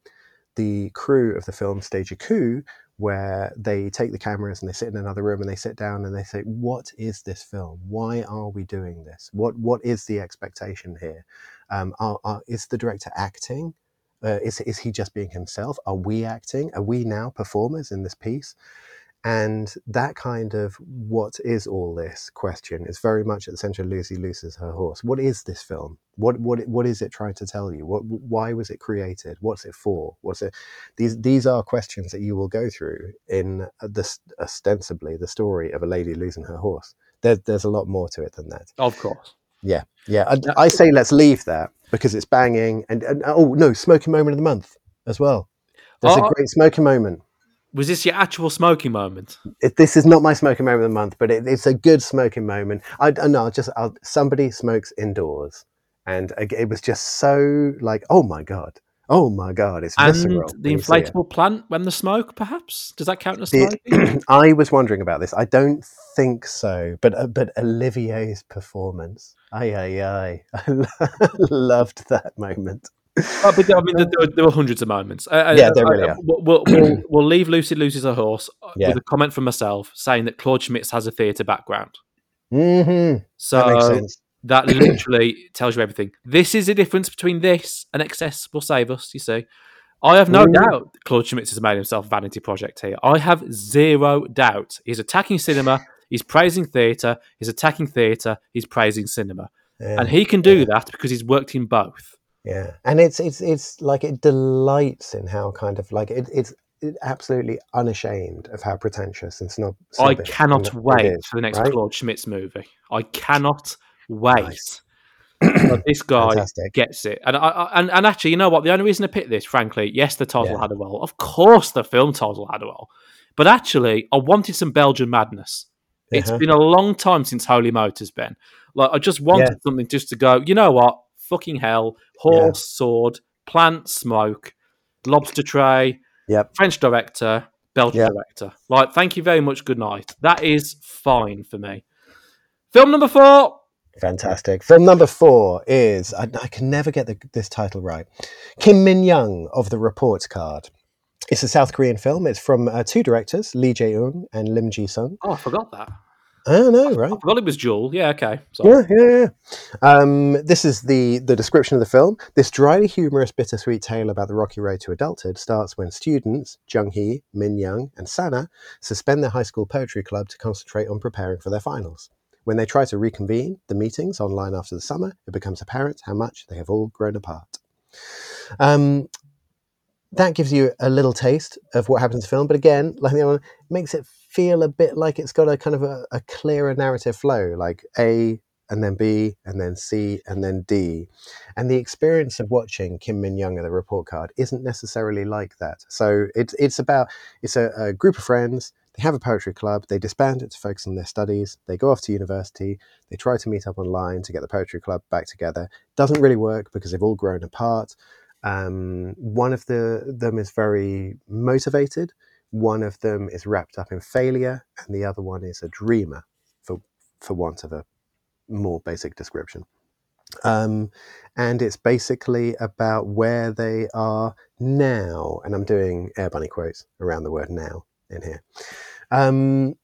the crew of the film stage a coup where they take the cameras and they sit in another room and they sit down and they say, "What is this film? Why are we doing this? What what is the expectation here? Um, are, are, is the director acting? Uh, is is he just being himself? Are we acting? Are we now performers in this piece?" And that kind of what is all this question is very much at the center of Lucy Loses Her Horse. What is this film? What what what is it trying to tell you? What why was it created? What's it for? What's it? These these are questions that you will go through in this ostensibly the story of a lady losing her horse. There, there's a lot more to it than that. Of course. Yeah, yeah. I, I say let's leave that because it's banging and, and oh no, smoking moment of the month as well. There's Oh, a great smoking moment. Was this your actual smoking moment? it, this is not my smoking moment of the month, but it, it's a good smoking moment. I don't know. Just I'll, somebody smokes indoors, and it was just so like, oh my god, oh my god, it's And the when you see it. inflatable plant when the smoke, perhaps? Does that count as smoking? *clears throat* I was wondering about this. I don't think so, but uh, but Olivier's performance, ay ay ay, *laughs* I loved that moment. But I mean, there, there were- there were hundreds of moments. Uh, Yeah, there really are. We'll, we'll, we'll, leave Lucy loses her horse uh, Yeah. with a comment from myself saying that Claude Schmitz has a theatre background. hmm So that makes sense. that literally tells you everything. This is the difference between this and Excess Will Save Us, you see. I have no Ooh. doubt Claude Schmitz has made himself a vanity project here. I have zero doubt. He's attacking cinema, he's praising theatre, he's attacking theatre, he's praising cinema. Yeah. And he can do that because he's worked in both. Yeah, and it's it's it's like it delights in how kind of like it, it's absolutely unashamed of how pretentious and snob. I cannot it wait is, for the next right? Claude Schmitz movie. I cannot wait. Nice. But *clears throat* this guy Fantastic. gets it, and I, I, and and actually, you know what? The only reason I picked this, frankly, yes, the title Yeah. had a role. Of course, the film title had a role, but actually, I wanted some Belgian madness. It's Uh-huh. been a long time since Holy Motors, Ben. Like, I just wanted Yeah. something just to go. You know what? Fucking hell! Horse, sword, plant, smoke, lobster tray, Yep. French director, Belgian Yeah. director. Like, thank you very much. Good night. That is fine for me. Film number four. Fantastic. Film number four is I, I can never get the, this title right. Kim Min Young of the Report Card. It's a South Korean film. It's from uh, two directors, Lee Jae Eun and Lim Ji Sung. Oh, I forgot that. I know, right? I forgot it was Jewel. Yeah, okay. So, Yeah, yeah, yeah. Um, this is the the description of the film. This dryly humorous, bittersweet tale about the rocky road to adulthood starts when students Jung Hee, Min Young, and Sana suspend their high school poetry club to concentrate on preparing for their finals. When they try to reconvene the meetings online after the summer, it becomes apparent how much they have all grown apart. Um, that gives you a little taste of what happens in the film, but again, like the other one, makes it feel a bit like it's got a kind of a, a clearer narrative flow, like A and then B and then C and then D. And the experience of watching Kim Min Young at the report card isn't necessarily like that. So it's it's about it's a, a group of friends. They have a poetry club. They disband it to focus on their studies. They go off to university. They try to meet up online to get the poetry club back together. Doesn't really work because they've all grown apart. Um, one of the them is very motivated. One of them is wrapped up in failure, and the other one is a dreamer, for for want of a more basic description. Um, and it's basically about where they are now. And I'm doing air bunny quotes around the word now in here. Um,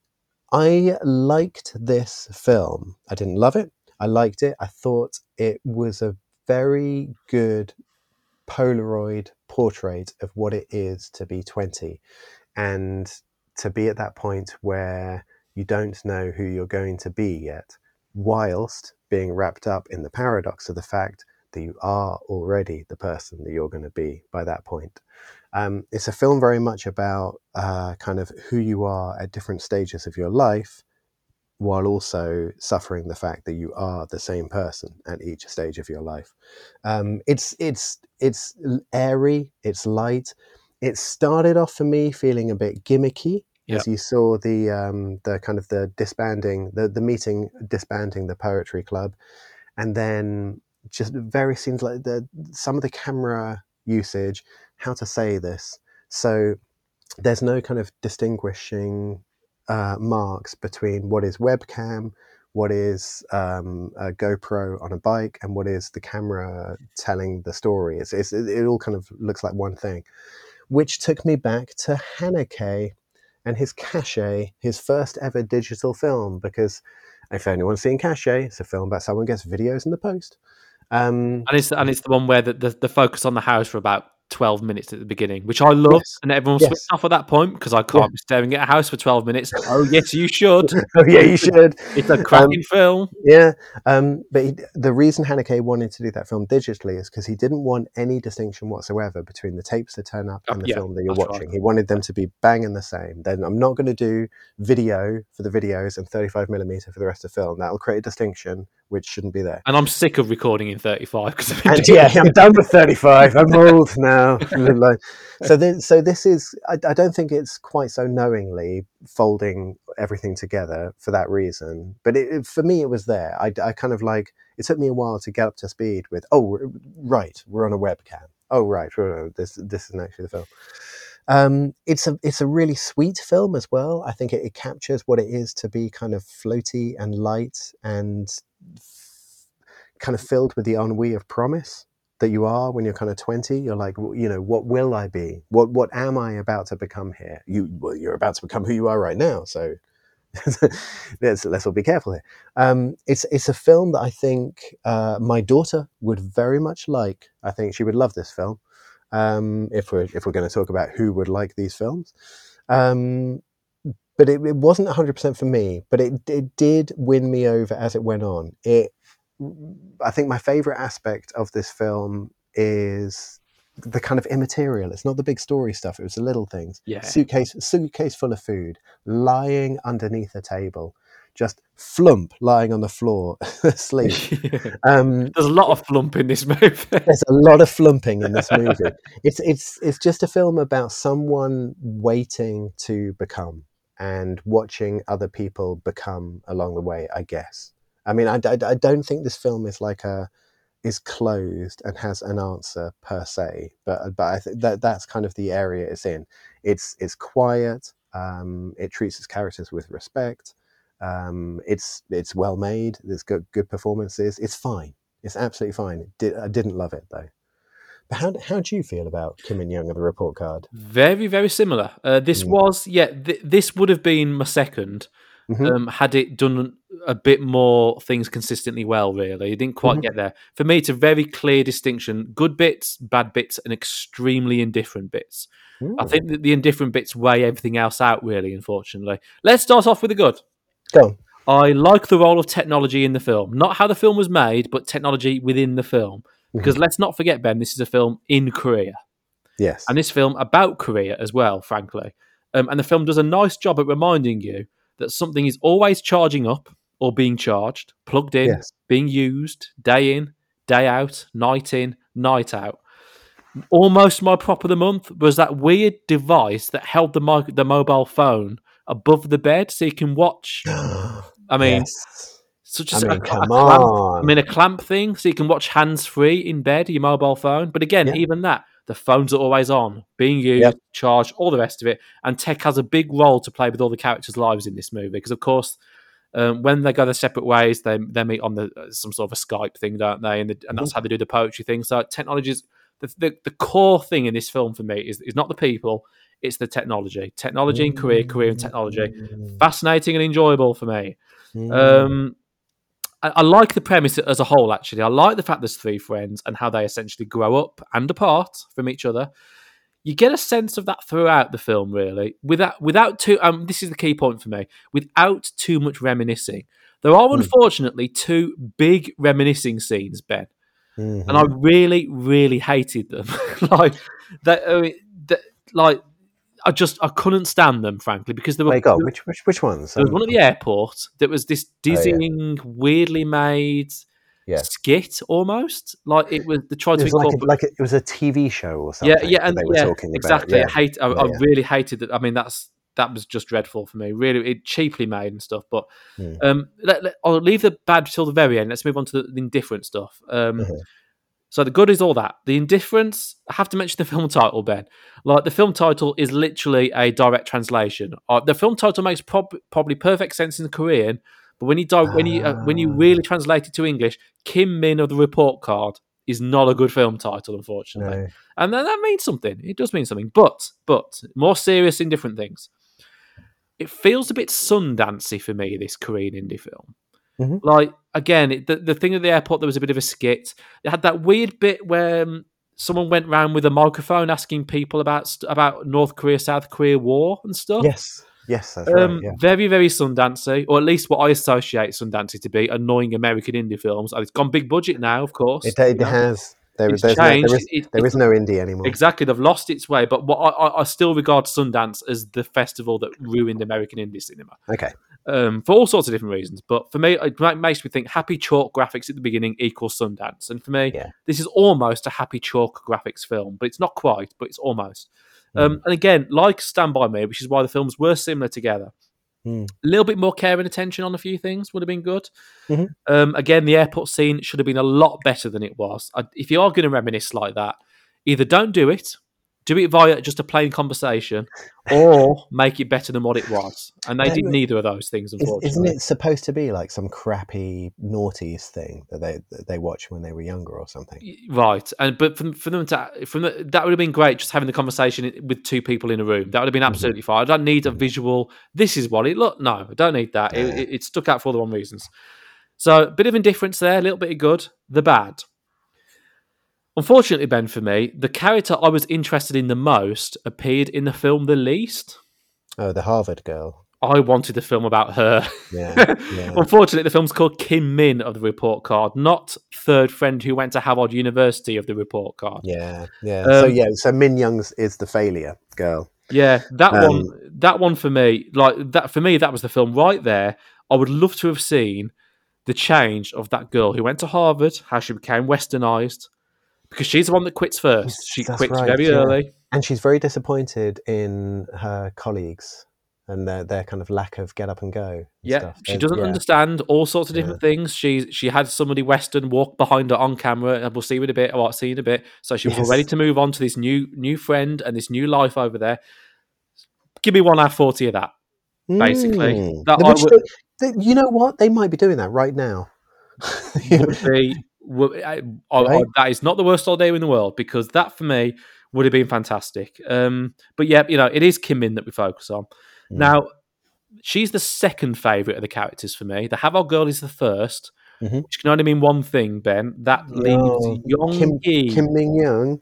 I liked this film. I didn't love it. I liked it. I thought it was a very good Polaroid portrait of what it is to be 20 and to be at that point where you don't know who you're going to be yet, whilst being wrapped up in the paradox of the fact that you are already the person that you're going to be by that point. Um, it's a film very much about uh, kind of who you are at different stages of your life, while also suffering the fact that you are the same person at each stage of your life. Um, it's it's it's airy, it's light. It started off for me feeling a bit gimmicky, as you saw the um, the kind of the disbanding, the the meeting disbanding the poetry club, and then just very seems like the some of the camera usage, how to say this. So there's no kind of distinguishing uh, marks between what is webcam, what is um, a GoPro on a bike, and what is the camera telling the story. It's, it's, it all kind of looks like one thing. Which took me back to Haneke and his Cache, his first ever digital film. Because if anyone's seen Cache, it's a film about someone gets videos in the post. Um, And it's and it's the one where the, the, the focus on the house for about twelve minutes at the beginning, which I love, Yes. and everyone Yes. switched off at that point because I can't Yeah. be staring at a house for twelve minutes. Oh yes, you should. *laughs* oh yeah, you should. It's a cracking film. Yeah, um, but he, the reason Haneke wanted to do that film digitally is because he didn't want any distinction whatsoever between the tapes that turn up Oh, and the yeah, film that you're that's right. watching. He wanted them to be banging the same. Then I'm not going to do video for the videos and 35 millimeter for the rest of the film. That'll create a distinction which shouldn't be there. And I'm sick of recording in 35 because yeah, I'm done with 35. I'm *laughs* old now. So, this, so this is. I, I don't think it's quite so knowingly folding everything together for that reason. But it, it- for me, it was there. I, I kind of like. It took me a while to get up to speed with. Oh, right, we're on a webcam. Oh, right, this this isn't actually the film. Um, it's a it's a really sweet film as well. I think it, it captures what it is to be kind of floaty and light and kind of filled with the ennui of promise that you are when you're kind of 20 you're like you know what will i be? What what am i about to become here? You well you're about to become who you are right now so *laughs* let's let's all be careful here. Um it's it's a film that i think uh my daughter would very much like. I think she would love this film um if we're if we're going to talk about who would like these films. Um but it, it wasn't 100% for me but it, it did win me over as it went on it i think my favorite aspect of this film is the kind of immaterial it's not the big story stuff it was the little things Yeah. suitcase suitcase full of food lying underneath a table just flump lying on the floor *laughs* asleep *laughs* um There's a lot of flump in this movie. there's a lot of flumping in this *laughs* movie. it's it's it's just a film about someone waiting to become and watching other people become along the way. I guess. I mean, I, I, I don't think this film is like a is closed and has an answer per se, but but I think that that's kind of the area it's in. It's it's quiet. Um, it treats its characters with respect. Um, it's it's well made. There's good good performances. It's fine. It's absolutely fine. Did, I didn't love it though. But how how do you feel about Kim and Young of the report card? Very, very similar. Uh, this Mm. was, yeah, th- this would have been my second Mhm. um, had it done a bit more things consistently well, really. It didn't quite Mhm. get there. For me, it's a very clear distinction good bits, bad bits, and extremely indifferent bits. I think that the indifferent bits weigh everything else out, really, unfortunately. Let's start off with the good. Go. I like the role of technology in the film. Not how the film was made, but technology within the film. Because let's not forget, Ben, this is a film in Korea. Yes. And this film about Korea as well, frankly. Um, and the film does a nice job at reminding you that something is always charging up or being charged, plugged in, Yes. being used day in, day out, night in, night out. Almost my prop of the month was that weird device that held the mo- the mobile phone above the bed so you can watch. *gasps* I mean, yes. Such I mean, a, a come clamp on. I mean, a clamp thing, so you can watch hands free in bed, your mobile phone. But again, Yeah. even that, the phones are always on, being used, Yep. charged, all the rest of it. And tech has a big role to play with all the characters' lives in this movie because, of course, um, when they go their separate ways, they they meet on the uh, some sort of a Skype thing, don't they? And, the, and that's how they do the poetry thing. So technology is the, the the core thing in this film for me is is not the people, it's the technology. Technology and Korea, Korea and technology. Mm, Fascinating and enjoyable for me. mm. Um, I, I like the premise as a whole. Actually, I like the fact there's three friends and how they essentially grow up and apart from each other. You get a sense of that throughout the film, really, without without too. Um, this is the key point for me. Without too much reminiscing, there are Hmm. unfortunately two big reminiscing scenes, Ben, Mhm. and I really, really hated them. *laughs* like that, I mean, that, like I just I couldn't stand them, frankly, because they were Wait, God, which which which ones? there was Um, one at the airport that was this Oh, yeah. dizzying, weirdly made Yeah. skit almost. Like it was they tried it to was like, a, like a, it was a TV show or something. yeah, yeah, and they were yeah, talking exactly. about. I hate. I, Yeah, I yeah. really hated that. I mean, that's that was just dreadful for me. Really, it cheaply made and stuff. But Hmm. um, let, let- I'll leave the bad till the very end. Let's move on to the, indifferent stuff. Um, Mhm. So the good is all that. The indifference. I have to mention the *laughs* film title, Ben. Like the film title is literally a direct translation. Uh, the film title makes prob- probably perfect sense in Korean, but when you di- when you uh, when you Ah. really translate it to English, Kim Min of the report card is not a good film title, unfortunately. No. And then that means something. It does mean something. But, but, more serious in different things. It feels a bit Sundancey for me, this Korean indie film. Mhm. Like, again, it, the, the thing at the airport, there was a bit of a skit. It had that weird bit where um, someone went round with a microphone asking people about st- about North Korea, South Korea war and stuff. Yes. Yes, that's Um, right. Yeah. Very, very Sundancey, or at least what I associate Sundancey to be annoying American indie films. And it's gone big budget now, of course. It, it has. There, It's there's no, changed. there, is, It- there is no indie anymore. Exactly, they've lost its way. But what I, I, still regard Sundance as the festival that ruined American indie cinema Okay. um, for all sorts of different reasons. But for me, it makes me think happy chalk graphics at the beginning equals Sundance. And for me, Yeah. this is almost a happy chalk graphics film, but it's not quite, but it's almost. Hmm. Um, and again, like Stand By Me, which is why the films were similar together, Mm. a little bit more care and attention on a few things would have been good. Mhm. Um, again, the airport scene should have been a lot better than it was. I, if you are going to reminisce like that, either don't do it, do it via just a plain conversation, or make it better than what it was. And they did neither of those things, unfortunately. isn't it supposed to be like some crappy naughties thing that they that they watched when they were younger or something? Right, and but for, for them to from the, that would have been great. Just having the conversation with two people in a room that would have been mm-hmm. absolutely fine. I don't need a visual. This is what it look. No, I don't need that. It, it, it stuck out for all the wrong reasons. So a bit of indifference there, a little bit of good. The bad. Unfortunately, Ben, for me, the character I was interested in the most appeared in the film the least. Oh, the Harvard girl. I wanted a film about her. *laughs* Yeah, yeah. Unfortunately, the film's called Kim Min of the report card, not third friend who went to Harvard University of the report card. Yeah, yeah. so Um, yeah, so Min Young's is the failure girl. Yeah, that Um, one, that one for me, like that for me, that was the film right there. I would love to have seen the change of that girl who went to Harvard, how she became westernized, because she's the one that quits first. She That's quits right, very yeah. early. And she's very disappointed in her colleagues and their their kind of lack of get up and go. and Yeah, stuff. she doesn't yeah. understand all sorts of different things. She she had somebody Western walk behind her on camera, and we'll see in a bit. Or I'll see in a bit. So she was Yes. ready to move on to this new new friend and this new life over there. Give me one hour forty of that. basically. Mm. That would- they- you know what? They might be doing that right now. *laughs* would be I, Right? that is not the worst idea in the world because that for me would have been fantastic. Um, but yeah, you know, it is Kim Min that we focus on. Mm. Now, she's the second favourite of the characters for me. The Harvard Girl is the 1st Mhm. which can only mean one thing, Ben. That leaves No, Yong Kim- Yi. Kim Min Young.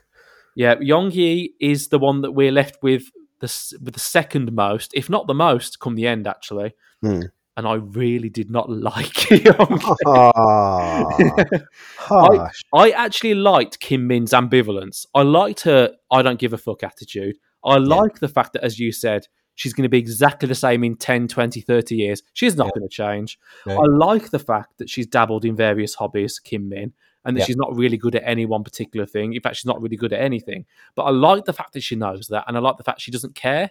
Yeah, Yong Yi is the one that we're left with the with the second most, if not the most, come the end actually. Hmm. And I really did not *laughs* like Yong Ah, *laughs* harsh. I actually liked Kim Min's ambivalence. I liked her I don't give a fuck attitude. I like the fact that, as you said, she's going to be exactly the same in 10, 20, 30 years. She's not Yeah. going to change. No. I like the fact that she's dabbled in various hobbies, Kim Min, and that Yeah. she's not really good at any one particular thing. In fact, she's not really good at anything. But I like the fact that she knows that, and I like the fact she doesn't care.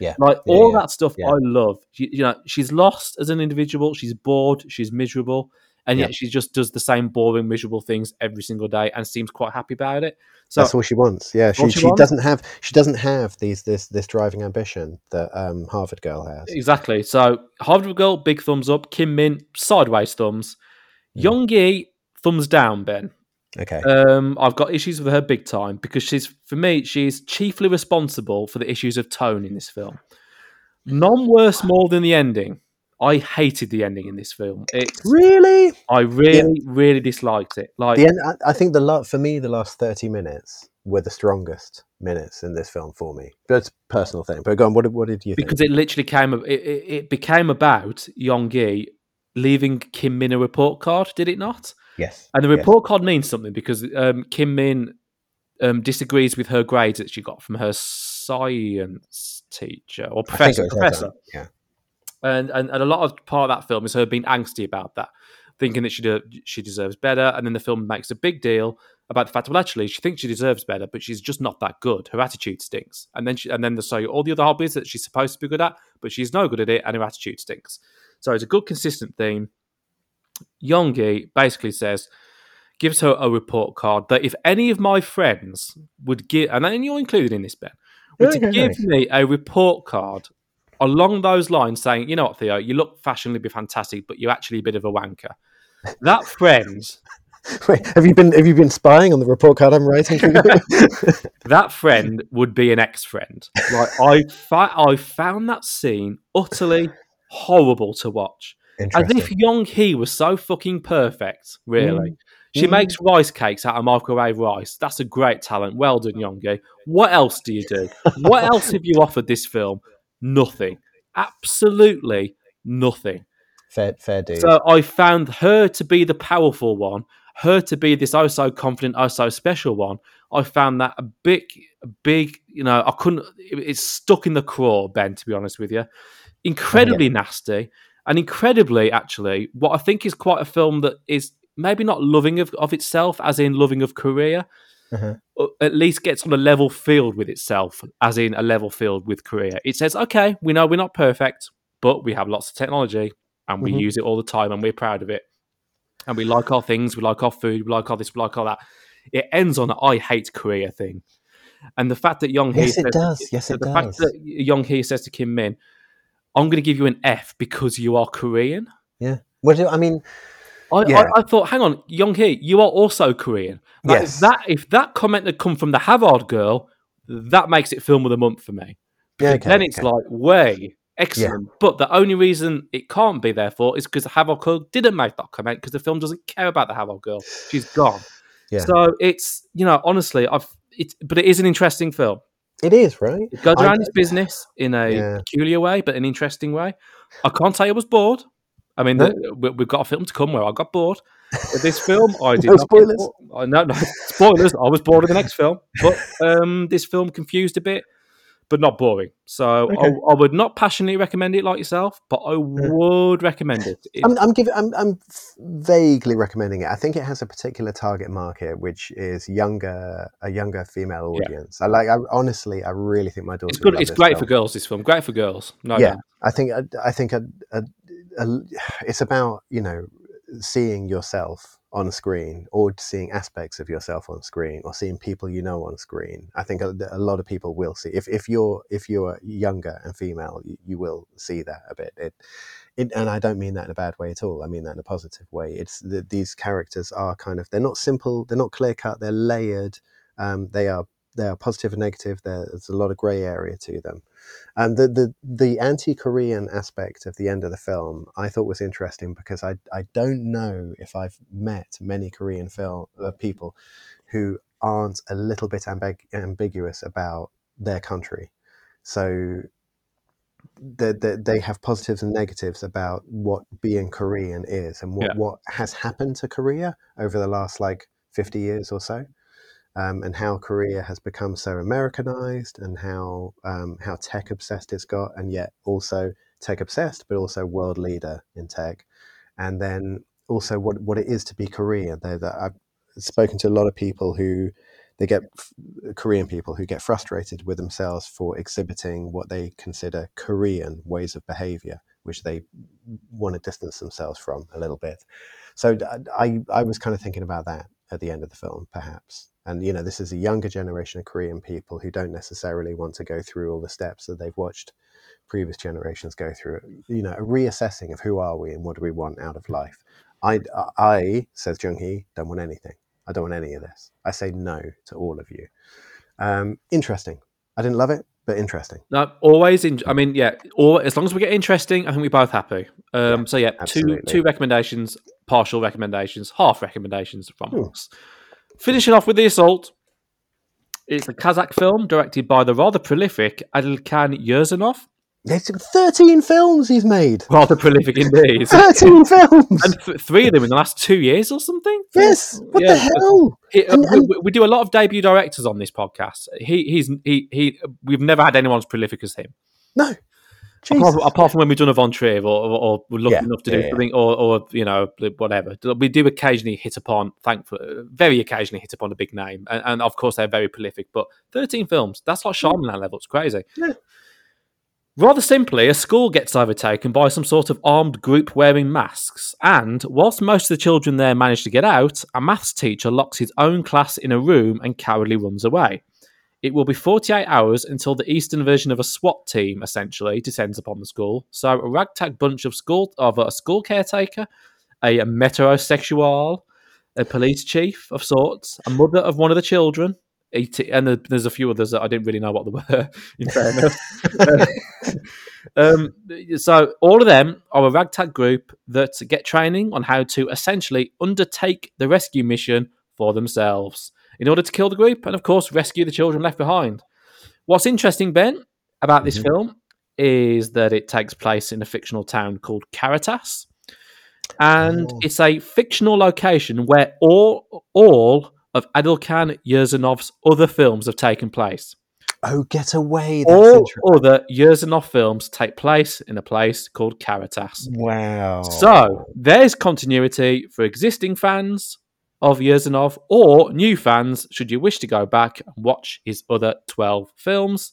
Yeah. Like Yeah, all yeah. that stuff, Yeah. I love. She, you know, she's lost as an individual. She's bored. She's miserable, and yet she just does the same boring, miserable things every single day, and seems quite happy about it. So That's all she wants. Yeah, she, she she wants. doesn't have she doesn't have these this this driving ambition that um, Harvard girl has. exactly. So Harvard girl, big thumbs up. Kim Min, sideways thumbs. Mm. Young Yi, thumbs down. Ben. Okay. Um, I've got issues with her big time because she's, for me, she's chiefly responsible for the issues of tone in this film. None worse more than the ending. I hated the ending in this film. It's, really? I really, really disliked it. Like, The end, I, I think the la- for me the last thirty minutes were the strongest minutes in this film for me. A personal thing. But go on. What, did- what did you think? because it literally came, it, it, it became about Young Yi leaving Kim Min a report card, did it not? Yes. And the yes. report card means something because um, Kim Min um, disagrees with her grades that she got from her science teacher or professor. professor. Yeah. And, and and a lot of part of that film is her being angsty about that, thinking that she de- she deserves better. And then the film makes a big deal about the fact, well, actually, she thinks she deserves better, but she's just not that good. Her attitude stinks. And then she, and then they say all the other hobbies that she's supposed to be good at, but she's no good at it, and her attitude stinks. So it's a good, consistent theme. Yongi basically says, gives her a report card that if any of my friends would give, and then you're included in this, Ben, were to give nice. me a report card along those lines saying, you know what, Theo, you look fashionably fantastic, but you're actually a bit of a wanker. That *laughs* friend Wait, have you been have you been spying on the report card I'm writing for you? *laughs* *laughs* that friend would be an ex-friend. Like I, fa- I found that scene utterly horrible to watch. As if Young Hee was so fucking perfect, really. Mm. She Mm. makes rice cakes out of microwave rice. That's a great talent. Well done, Young Hee. What else do you do? what else have you offered this film? Nothing. Absolutely nothing. fair, fair dude. So I found her to be the powerful one, her to be this oh so confident, oh so special one. I found that a big, a big, you know, I couldn't, it- it's stuck in the craw, Ben, to be honest with you. Incredibly nasty and incredibly, actually, what I think is quite a film that is maybe not loving of, of itself, as in loving of Korea, Uh-huh. at least gets on a level field with itself, as in a level field with Korea. It says, okay, we know we're not perfect, but we have lots of technology and we Mhm. use it all the time and we're proud of it. And we like our things, we like our food, we like our this, we like all that. It ends on a I hate Korea thing. And the fact that Young Hee Yes, it does. Yes, the it fact that Young Hee says to Kim Min, I'm going to give you an F because you are Korean. Yeah. What do I mean? I, Yeah. I, I thought, hang on, Young Hee, you are also Korean. Like, Yes. That if that comment had come from the Harvard girl, that makes it film of the month for me. Yeah, okay, then it's okay. like way excellent. But the only reason it can't be therefore is because the Harvard girl didn't make that comment because the film doesn't care about the Harvard girl. She's gone. Yeah. So it's you know honestly, I've it's but it is an interesting film. It is right. It goes I- around its business in a Yeah. peculiar way, but an interesting way. I can't say I was bored. I mean, No? the, we, we've got a film to come where I got bored. With this film, I *laughs* did No spoilers. I no, no *laughs* spoilers. I was bored of the next film, but um, this film confused a bit, but not boring. So Okay. I, I would not passionately recommend it like yourself, but I mm-hmm. would recommend it. I'm, I'm giving. I'm, I'm vaguely recommending it. I think it has a particular target market, which is younger, a younger female Yeah. audience. I like. I honestly, I really think my daughter. it's would good. It's great film. for girls. This film, great for girls. No, yeah, doubt. I think. I, I think. A, a, a, it's about you know seeing yourself on screen, or seeing aspects of yourself on screen, or seeing people you know on screen. I think a, a lot of people will see. If if you're if you're younger and female, you, you will see that a bit. It, it, and I don't mean that in a bad way at all. I mean that in a positive way. It's the, these characters are kind of they're not simple, they're not clear cut, they're layered. Um, they are they are positive and negative. There- There's a lot of grey area to them. And the the the anti-Korean aspect of the end of the film I thought was interesting because I I don't know if I've met many Korean film uh, people who aren't a little bit ambig- ambiguous about their country. So they, they, they have positives and negatives about what being Korean is and what, Yeah. what has happened to Korea over the last like 50 years or so. Um, and how Korea has become so Americanized and how um, how tech obsessed it's got, and yet also tech obsessed, but also world leader in tech. And then also what, what it is to be Korean. Though that I've spoken to a lot of people who they get Korean people who get frustrated with themselves for exhibiting what they consider Korean ways of behavior, which they want to distance themselves from a little bit. So I, I was kind of thinking about that at the end of the film, perhaps. And you know, this is a younger generation of Korean people who don't necessarily want to go through all the steps that they've watched previous generations go through. You know, a reassessing of who are we and what do we want out of life. I, I says Jung Hee, don't want anything. I don't want any of this. I say no to all of you. Um, interesting. I didn't love it, but interesting. No, always. In, I mean, yeah. Or as long as we get interesting, I think we're both happy. Um, Yeah, so yeah, two absolutely. two recommendations, partial recommendations, half recommendations from Hmm. us. Finishing off with the assault. It's a Kazakh film directed by the rather prolific Adilkhan Yerzhanov. There's 13 films he's made. Rather prolific indeed. *laughs* 13 films. and th- three of them in the last two years or something. yes. What Yeah. the hell? He- uh, And- we, and- we- we do a lot of debut directors on this podcast. He, he's he, he. We've never had anyone as prolific as him. No. Apart, apart from when we've done a Von Trier or, or, or we're lucky Yeah, enough to do yeah. something, or, or you know, whatever. We do occasionally hit upon, thankfully, very occasionally hit upon a big name, and, and of course they're very prolific. But thirteen films, that's like Shyamalan level. It's crazy. Rather simply, a school gets overtaken by some sort of armed group wearing masks, and whilst most of the children there manage to get out, a maths teacher locks his own class in a room and cowardly runs away. It will be 48 hours until the eastern version of a SWAT team essentially descends upon the school. So a ragtag bunch of school of a school caretaker, a metrosexual, a police chief of sorts, a mother of one of the children, and there's a few others that I didn't really know what they were. *laughs* In fairness, *laughs* um, so all of them are a ragtag group that get training on how to essentially undertake the rescue mission for themselves in order to kill the group and, of course, rescue the children left behind. What's interesting, Ben, about this mm-hmm. film is that it takes place in a fictional town called Karatas. And oh. it's a fictional location where all all of Adil Khan Yurzanov's other films have taken place. Oh, get away! All other Yerzhanov films take place in a place called Karatas. Wow. So there's continuity for existing fans of Yurzanov or new fans should you wish to go back and watch his other 12 films.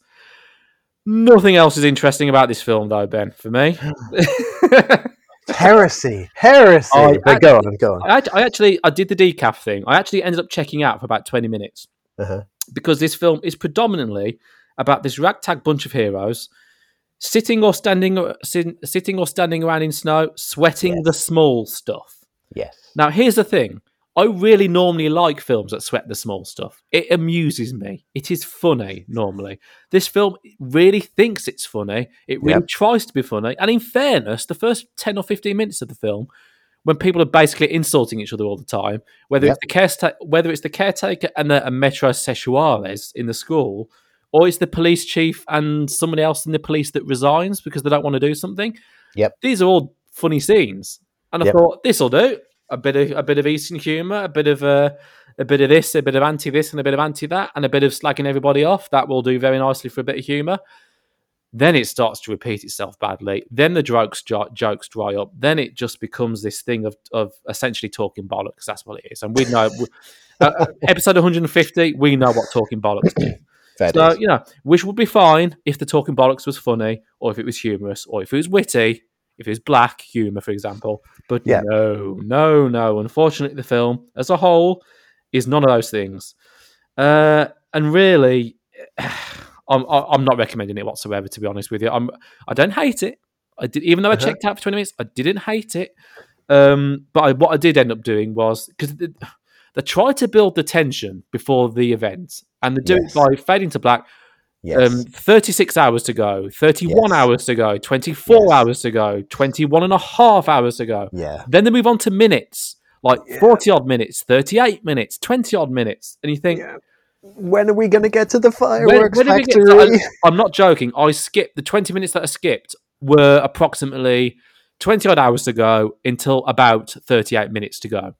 Nothing else is interesting about this film, though, Ben, for me. *laughs* *laughs* heresy, heresy. Oh, but go on, go on. I, I, actually, I did the decaf thing. I actually ended up checking out for about twenty minutes uh-huh. because this film is predominantly about this ragtag bunch of heroes sitting or standing, sitting or standing around in snow, sweating yes. the small stuff. Yes. Now, here's the thing: I really normally like films that sweat the small stuff. It amuses me. It is funny normally. This film really thinks it's funny. It really yep. tries to be funny. And in fairness, the first 10 or 15 minutes of the film, when people are basically insulting each other all the time, whether yep. it's the caretaker, whether it's the caretaker and the and Metro Sexuales in the school, or it's the police chief and somebody else in the police that resigns because they don't want to do something. Yep. These are all funny scenes. And I yep. thought, this'll do a bit of a bit of Eastern humour, a bit of uh, a bit of this, a bit of anti this, and a bit of anti that, and a bit of slagging everybody off. That will do very nicely for a bit of humour. Then it starts to repeat itself badly. Then the jokes jokes dry up. Then it just becomes this thing of of essentially talking bollocks. That's what it is, and we know. uh, uh episode 150, we know what talking bollocks *clears throat* is. so you know, which would be fine if the talking bollocks was funny, or if it was humorous, or if it was witty, if it's black humor, for example. But yeah. no, no, no. Unfortunately, the film as a whole is none of those things. Uh, and really, *sighs* I'm I'm not recommending it whatsoever. To be honest with you, I'm I don't hate it. I did, even though I uh-huh. checked out for twenty minutes, I didn't hate it. Um, but I, what I did end up doing was because they, they try to build the tension before the event, and they do yes. it by fading to black. Yes. Um, 36 hours to go, 31 yes. hours to go, 24 yes. hours to go, 21 and a half hours to go. Yeah. Then they move on to minutes, like yeah. 40 odd minutes, 38 minutes, 20 odd minutes. And you think, yeah. when are we going to get to the fireworks when, when factory? To, I, I'm not joking. I skipped the 20 minutes that I skipped were approximately 20 odd hours to go until about 38 minutes to go.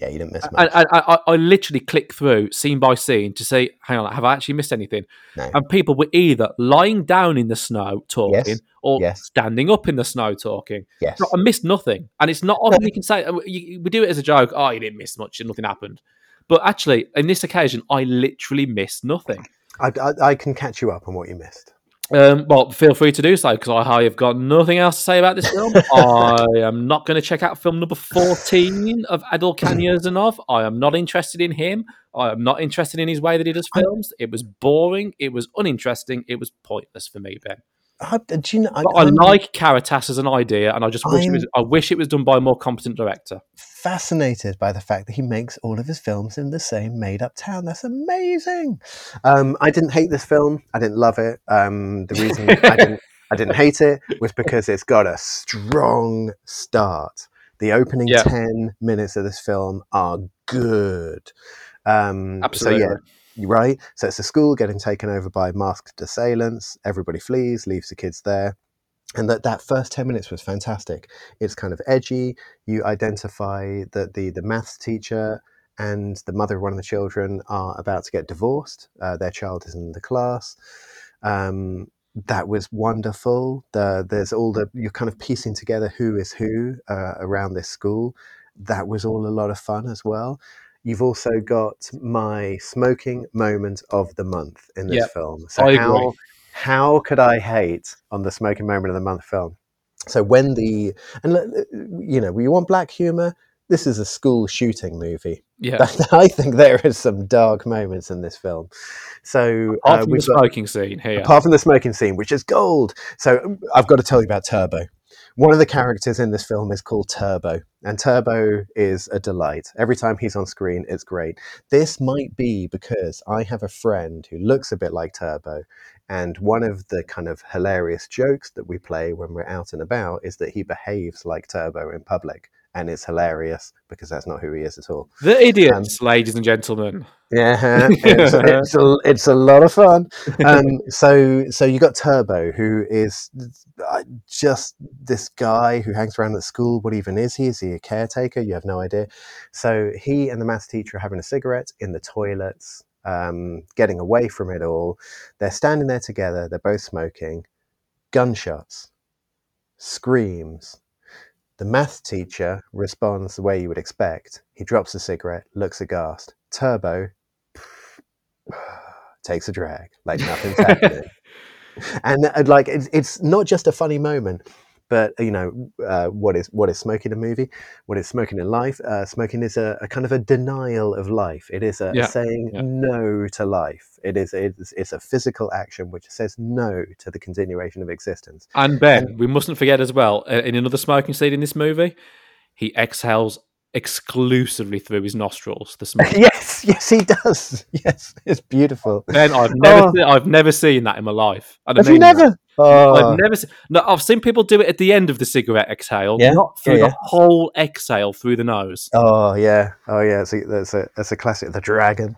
Yeah, you didn't miss much. I, I, I, literally click through scene by scene to say, hang on, have I actually missed anything? No. And people were either lying down in the snow talking yes. or yes. standing up in the snow talking. Yes. So I missed nothing. And it's not often you can say, uh, we do it as a joke, oh, you didn't miss much and nothing happened. But actually, in this occasion, I literally missed nothing. I, I, I can catch you up on what you missed. Um, well, feel free to do so because I have got nothing else to say about this film. *laughs* I am not going to check out film number 14 of Adilkhan Yerzhanov. I am not interested in him. I am not interested in his way that he does films. It was boring. It was uninteresting. It was pointless for me, Ben. I, do you know, I, I like Karatas as an idea, and I just wish it was, I wish it was done by a more competent director. Fascinated by the fact that he makes all of his films in the same made-up town. That's amazing. Um, I didn't hate this film. I didn't love it. Um, the reason *laughs* I didn't I didn't hate it was because it's got a strong start. The opening yeah. ten minutes of this film are good. Um, Absolutely. So yeah right? So it's a school getting taken over by masked assailants. Everybody flees, leaves the kids there. And that, that first 10 minutes was fantastic. It's kind of edgy. You identify that the, the maths teacher and the mother of one of the children are about to get divorced. Uh, their child is in the class. Um, that was wonderful. The, there's all the, you're kind of piecing together who is who uh, around this school. That was all a lot of fun as well. You've also got my smoking moment of the month in this yep. film. So I how agree. How could I hate on the smoking moment of the month film? So when the and you know, we want black humor. This is a school shooting movie. Yeah, *laughs* I think there is some dark moments in this film. So apart uh, from the smoking scene here, apart from the smoking scene, which is gold. So I've got to tell you about Turbo One of the characters in this film is called Turbo, and Turbo is a delight. Every time he's on screen, it's great. This might be because I have a friend who looks a bit like Turbo, and one of the kind of hilarious jokes that we play when we're out and about is that he behaves like Turbo in public and it's hilarious because that's not who he is at all. The idiots, um, ladies and gentlemen. Yeah, *laughs* it's, it's, a, it's a lot of fun. Um, so so you got Turbo, who is uh, just this guy who hangs around at school. What even is he? Is he a caretaker? You have no idea. So he and the maths teacher are having a cigarette in the toilets, um, getting away from it all. They're standing there together. They're both smoking. Gunshots, screams the math teacher responds the way you would expect. He drops the cigarette, looks aghast. Turbo *sighs* takes a drag like nothing's happening. *laughs* and uh, like it's, it's not just a funny moment but you know uh, what is what is smoking a movie what is smoking in life uh, smoking is a, a, kind of a denial of life it is a yeah. saying yeah. no to life it is it's, it's, a physical action which says no to the continuation of existence and ben and, we mustn't forget as well uh, in another smoking scene in this movie he exhales exclusively through his nostrils. The *laughs* smoke. yes, yes, he does. *laughs* Yes, it's beautiful. Ben, I've never, oh. seen, I've never seen that in my life. I Have you never? Oh. I've never seen. No, I've seen people do it at the end of the cigarette exhale, yeah? not through yeah, the whole exhale through the nose. Oh yeah, oh yeah. See, that's a that's a classic. The dragon.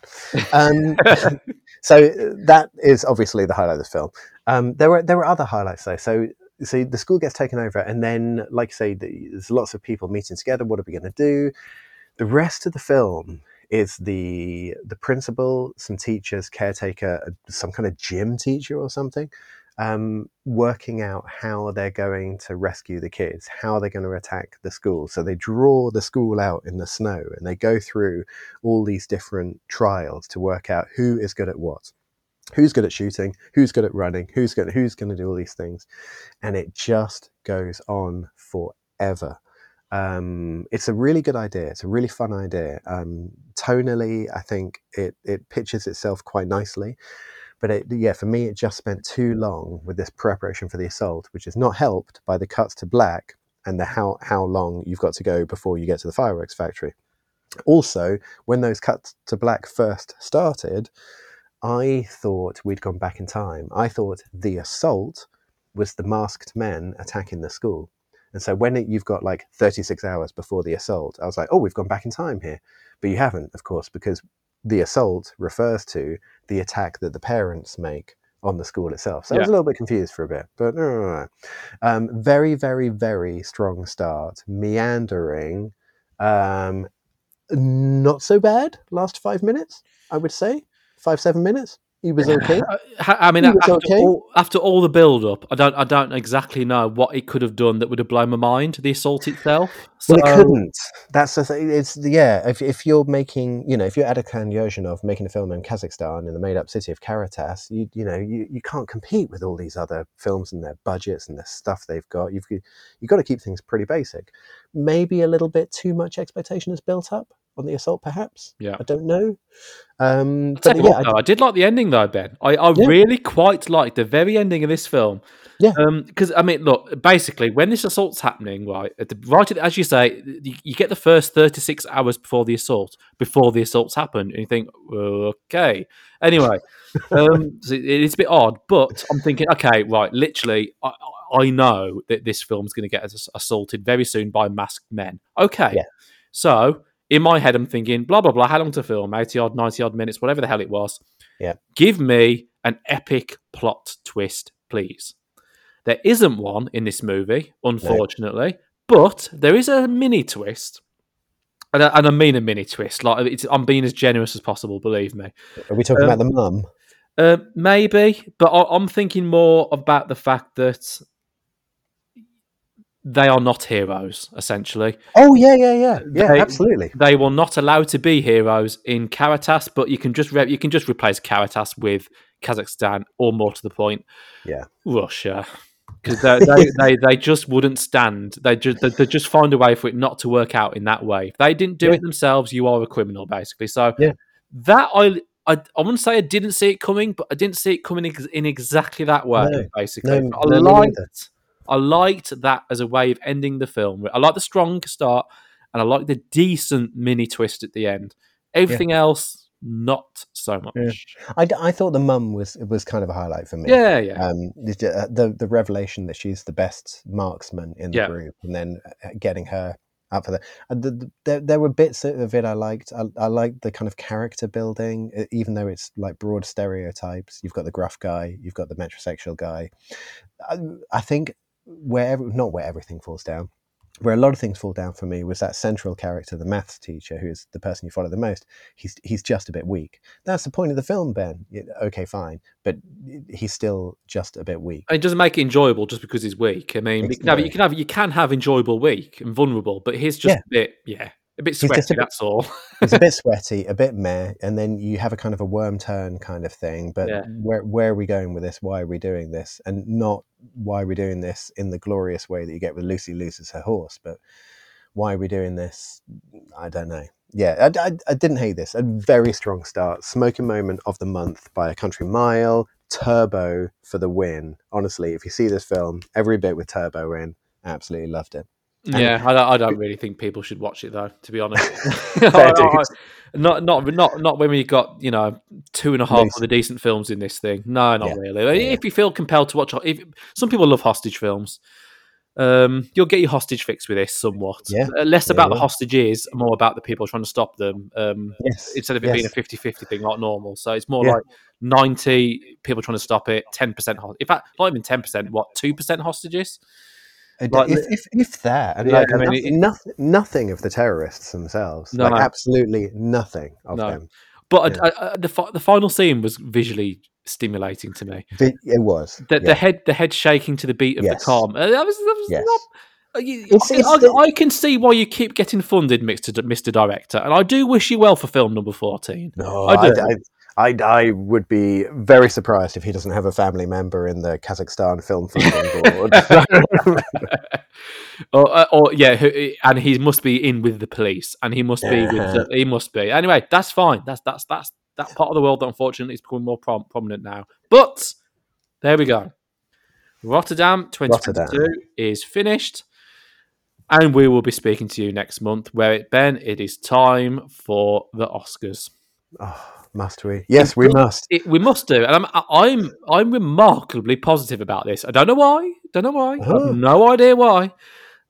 Um, *laughs* so that is obviously the highlight of the film. Um, there were there were other highlights though. So so the school gets taken over, and then, like I say, there's lots of people meeting together. What are we going to do? The rest of the film is the the principal, some teachers, caretaker, some kind of gym teacher or something, um, working out how they're going to rescue the kids, how they're going to attack the school. So they draw the school out in the snow, and they go through all these different trials to work out who is good at what who's good at shooting, who's good at running, who's good, who's going to do all these things, and it just goes on forever. Um, it's a really good idea. It's a really fun idea. Um, tonally, I think it it pitches itself quite nicely, but it, yeah, for me, it just spent too long with this preparation for the assault, which is not helped by the cuts to black and the how how long you've got to go before you get to the fireworks factory. Also, when those cuts to black first started, I thought we'd gone back in time. I thought the assault was the masked men attacking the school. And so when it, you've got like 36 hours before the assault, I was like, oh, we've gone back in time here. But you haven't, of course, because the assault refers to the attack that the parents make on the school itself. So yeah. I was a little bit confused for a bit, but no, no, no. Um, very, very, very strong start, meandering, um, not so bad last five minutes, I would say five seven minutes. He was okay. Uh, I mean, after, okay. all, after all the build up, I don't, I don't exactly know what it could have done that would have blown my mind. The assault itself. So... Well, it couldn't. That's the thing. It's yeah. If, if you're making, you know, if you're Adilkhan Yerzhanov making a film in Kazakhstan in the made up city of Karatas, you you know, you, you can't compete with all these other films and their budgets and the stuff they've got. You've you've got to keep things pretty basic. Maybe a little bit too much expectation is built up on the assault, perhaps. Yeah, I don't know. Um, but, yeah, what, I, I, did like the ending though, Ben. I, I yeah. really quite liked the very ending of this film. Yeah, because um, I mean, look, basically, when this assault's happening, right, the, right as you say, you, you, get the first thirty six hours before the assault, before the assault's happened, and you think, okay. Anyway, *laughs* um, so it's a bit odd, but I'm thinking, okay, right, literally, I, I know that this film's going to get assaulted very soon by masked men. Okay, yeah. so in my head, I'm thinking, blah, blah, blah, how long to film? 80 odd, 90 odd minutes, whatever the hell it was. Yeah. Give me an epic plot twist, please. There isn't one in this movie, unfortunately, no. but there is a mini twist. And I, and I mean a mini twist. Like I'm being as generous as possible, believe me. Are we talking um, about the mum? Uh, maybe, but I, I'm thinking more about the fact that they are not heroes, essentially. Oh yeah, yeah, yeah, yeah, they, absolutely. They were not allowed to be heroes in Karatas, but you can just re- you can just replace Karatas with Kazakhstan, or more to the point, yeah, Russia, because they, they, *laughs* they, they just wouldn't stand. They just they, they, just find a way for it not to work out in that way. If they didn't do yeah. it themselves, you are a criminal, basically. So yeah. that I. I, I wouldn't say I didn't see it coming, but I didn't see it coming in exactly that way. No, basically, no, I liked I liked that as a way of ending the film. I like the strong start, and I like the decent mini twist at the end. Everything else, not so much. Yeah. I, I thought the mum was was kind of a highlight for me. Yeah, yeah. Um, the, uh, the the revelation that she's the best marksman in the Yeah. group, and then uh, getting her up for that. And the, the, there, there were bits of it I liked. I, I liked the kind of character building, even though it's like broad stereotypes. You've got the gruff guy, you've got the metrosexual guy. I, I think where not where everything falls down. Where a lot of things fall down for me was that central character, the maths teacher, who's the person you follow the most. He's he's just a bit weak. That's the point of the film, Ben. Okay, fine, but he's still just a bit weak. And it doesn't make it enjoyable just because he's weak. I mean, no, but no. you can have you can have enjoyable weak and vulnerable, but he's just Yeah. a bit, yeah, a bit sweaty. a bit- that's all. *laughs* He's a bit sweaty, a bit meh, and then you have a kind of a worm turn kind of thing. But Yeah. where where are we going with this? Why are we doing this? And not why are we doing this in the glorious way that you get with Lucie loses her horse, but why are we doing this? I don't know. Yeah, I, I, I didn't hate this. A very strong start. Smoking moment of the month by a country mile. Turbo for the win. Honestly, if you see this film, every bit with Turbo in, absolutely loved it. Yeah, I don't, I don't really think people should watch it though. To be honest, *laughs* *laughs* I- I- not not not not when we got you know two and a half of the decent films in this thing. No, not Yeah. really. Yeah. If you feel compelled to watch, if some people love hostage films, um, you'll get your hostage fix with this somewhat. Yeah. Uh, less Yeah, about the hostages, more about the people trying to stop them. Um, Yes. instead of it yes. being a 50-50 thing like normal. So it's more Yeah. like 90 people trying to stop it, 10% hostage. In fact, not even 10%, what, 2% hostages? Like, if, if, if that, and Yeah, like I mean, nothing, it- nothing, nothing of the terrorists themselves, No, like absolutely nothing of No. them. But Yeah. I, I, the, fi- the final scene was visually stimulating to me. It was. The, yeah. the head the head shaking to the beat of Yes. the calm. Uh, that was, that was Yes. not. uh, you- It's- I, it's I- the- I can see why you keep getting funded, Mr. D- Mr. Director, and I do wish you well for film number 14. No, I I, do. I, I, would be very surprised if he doesn't have a family member in the Kazakhstan Film Funding Board. *laughs* or, uh, or yeah, and he must be in with the police, and he must be. With the, he must be. Anyway, that's fine. That's that's that's that part of the world that unfortunately is becoming more prom- prominent now. But there we go. Rotterdam 2022 Rotterdam. is finished, and we will be speaking to you next month. Where it Ben, it is time for the Oscars. oh, must we? Yes, we must. It, we must do, and I'm I'm I'm remarkably positive about this. I don't know why. Don't know why. Oh. have no idea why.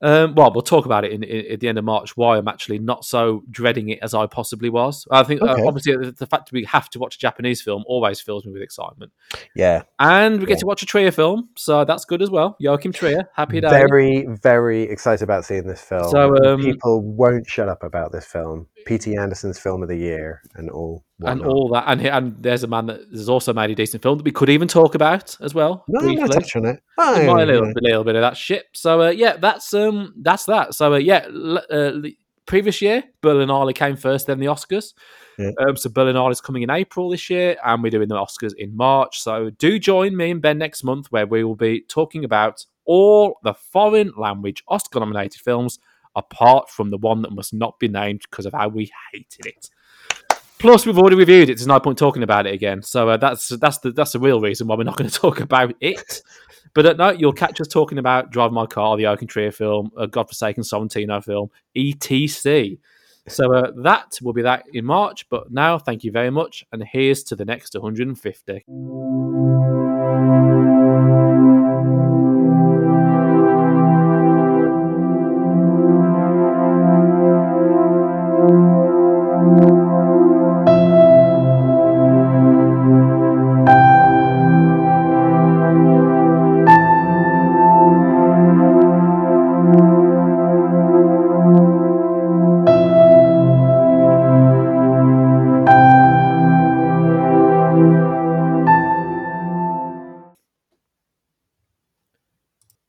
Um, well, we'll talk about it in, in, at the end of March. Why I'm actually not so dreading it as I possibly was. I think uh, obviously the, the fact that we have to watch a Japanese film always fills me with excitement, Yeah, and we get Yeah. to watch a Trier film, so that's good as well. Joachim Trier, happy day. very, very excited about seeing this film. So, um, people won't shut up about this film. P.T. Anderson's film of the year and all. and all that, and and there's a man that has also made a decent film that we could even talk about as well. No, I'm not touching it. Oh, might a little, yeah. bit, little bit of that shit. So uh, yeah, that's um that's that. So uh, yeah, uh, previous year Berlinale came first, then the Oscars. Yeah. Um, so Berlinale is coming in April this year, and we're doing the Oscars in March. So do join me and Ben next month, where we will be talking about all the foreign language Oscar-nominated films, apart from the one that must not be named because of how we hated it. Plus, we've already reviewed it. There's no point talking about it again. So uh, that's that's the that's the real reason why we're not *laughs* going to talk about it. But uh, no, you'll catch us talking about Drive My Car, the Oaken film, a Godforsaken Sorrentino film, etc. So uh, that will be that in March. But now, thank you very much, and here's to the next 150.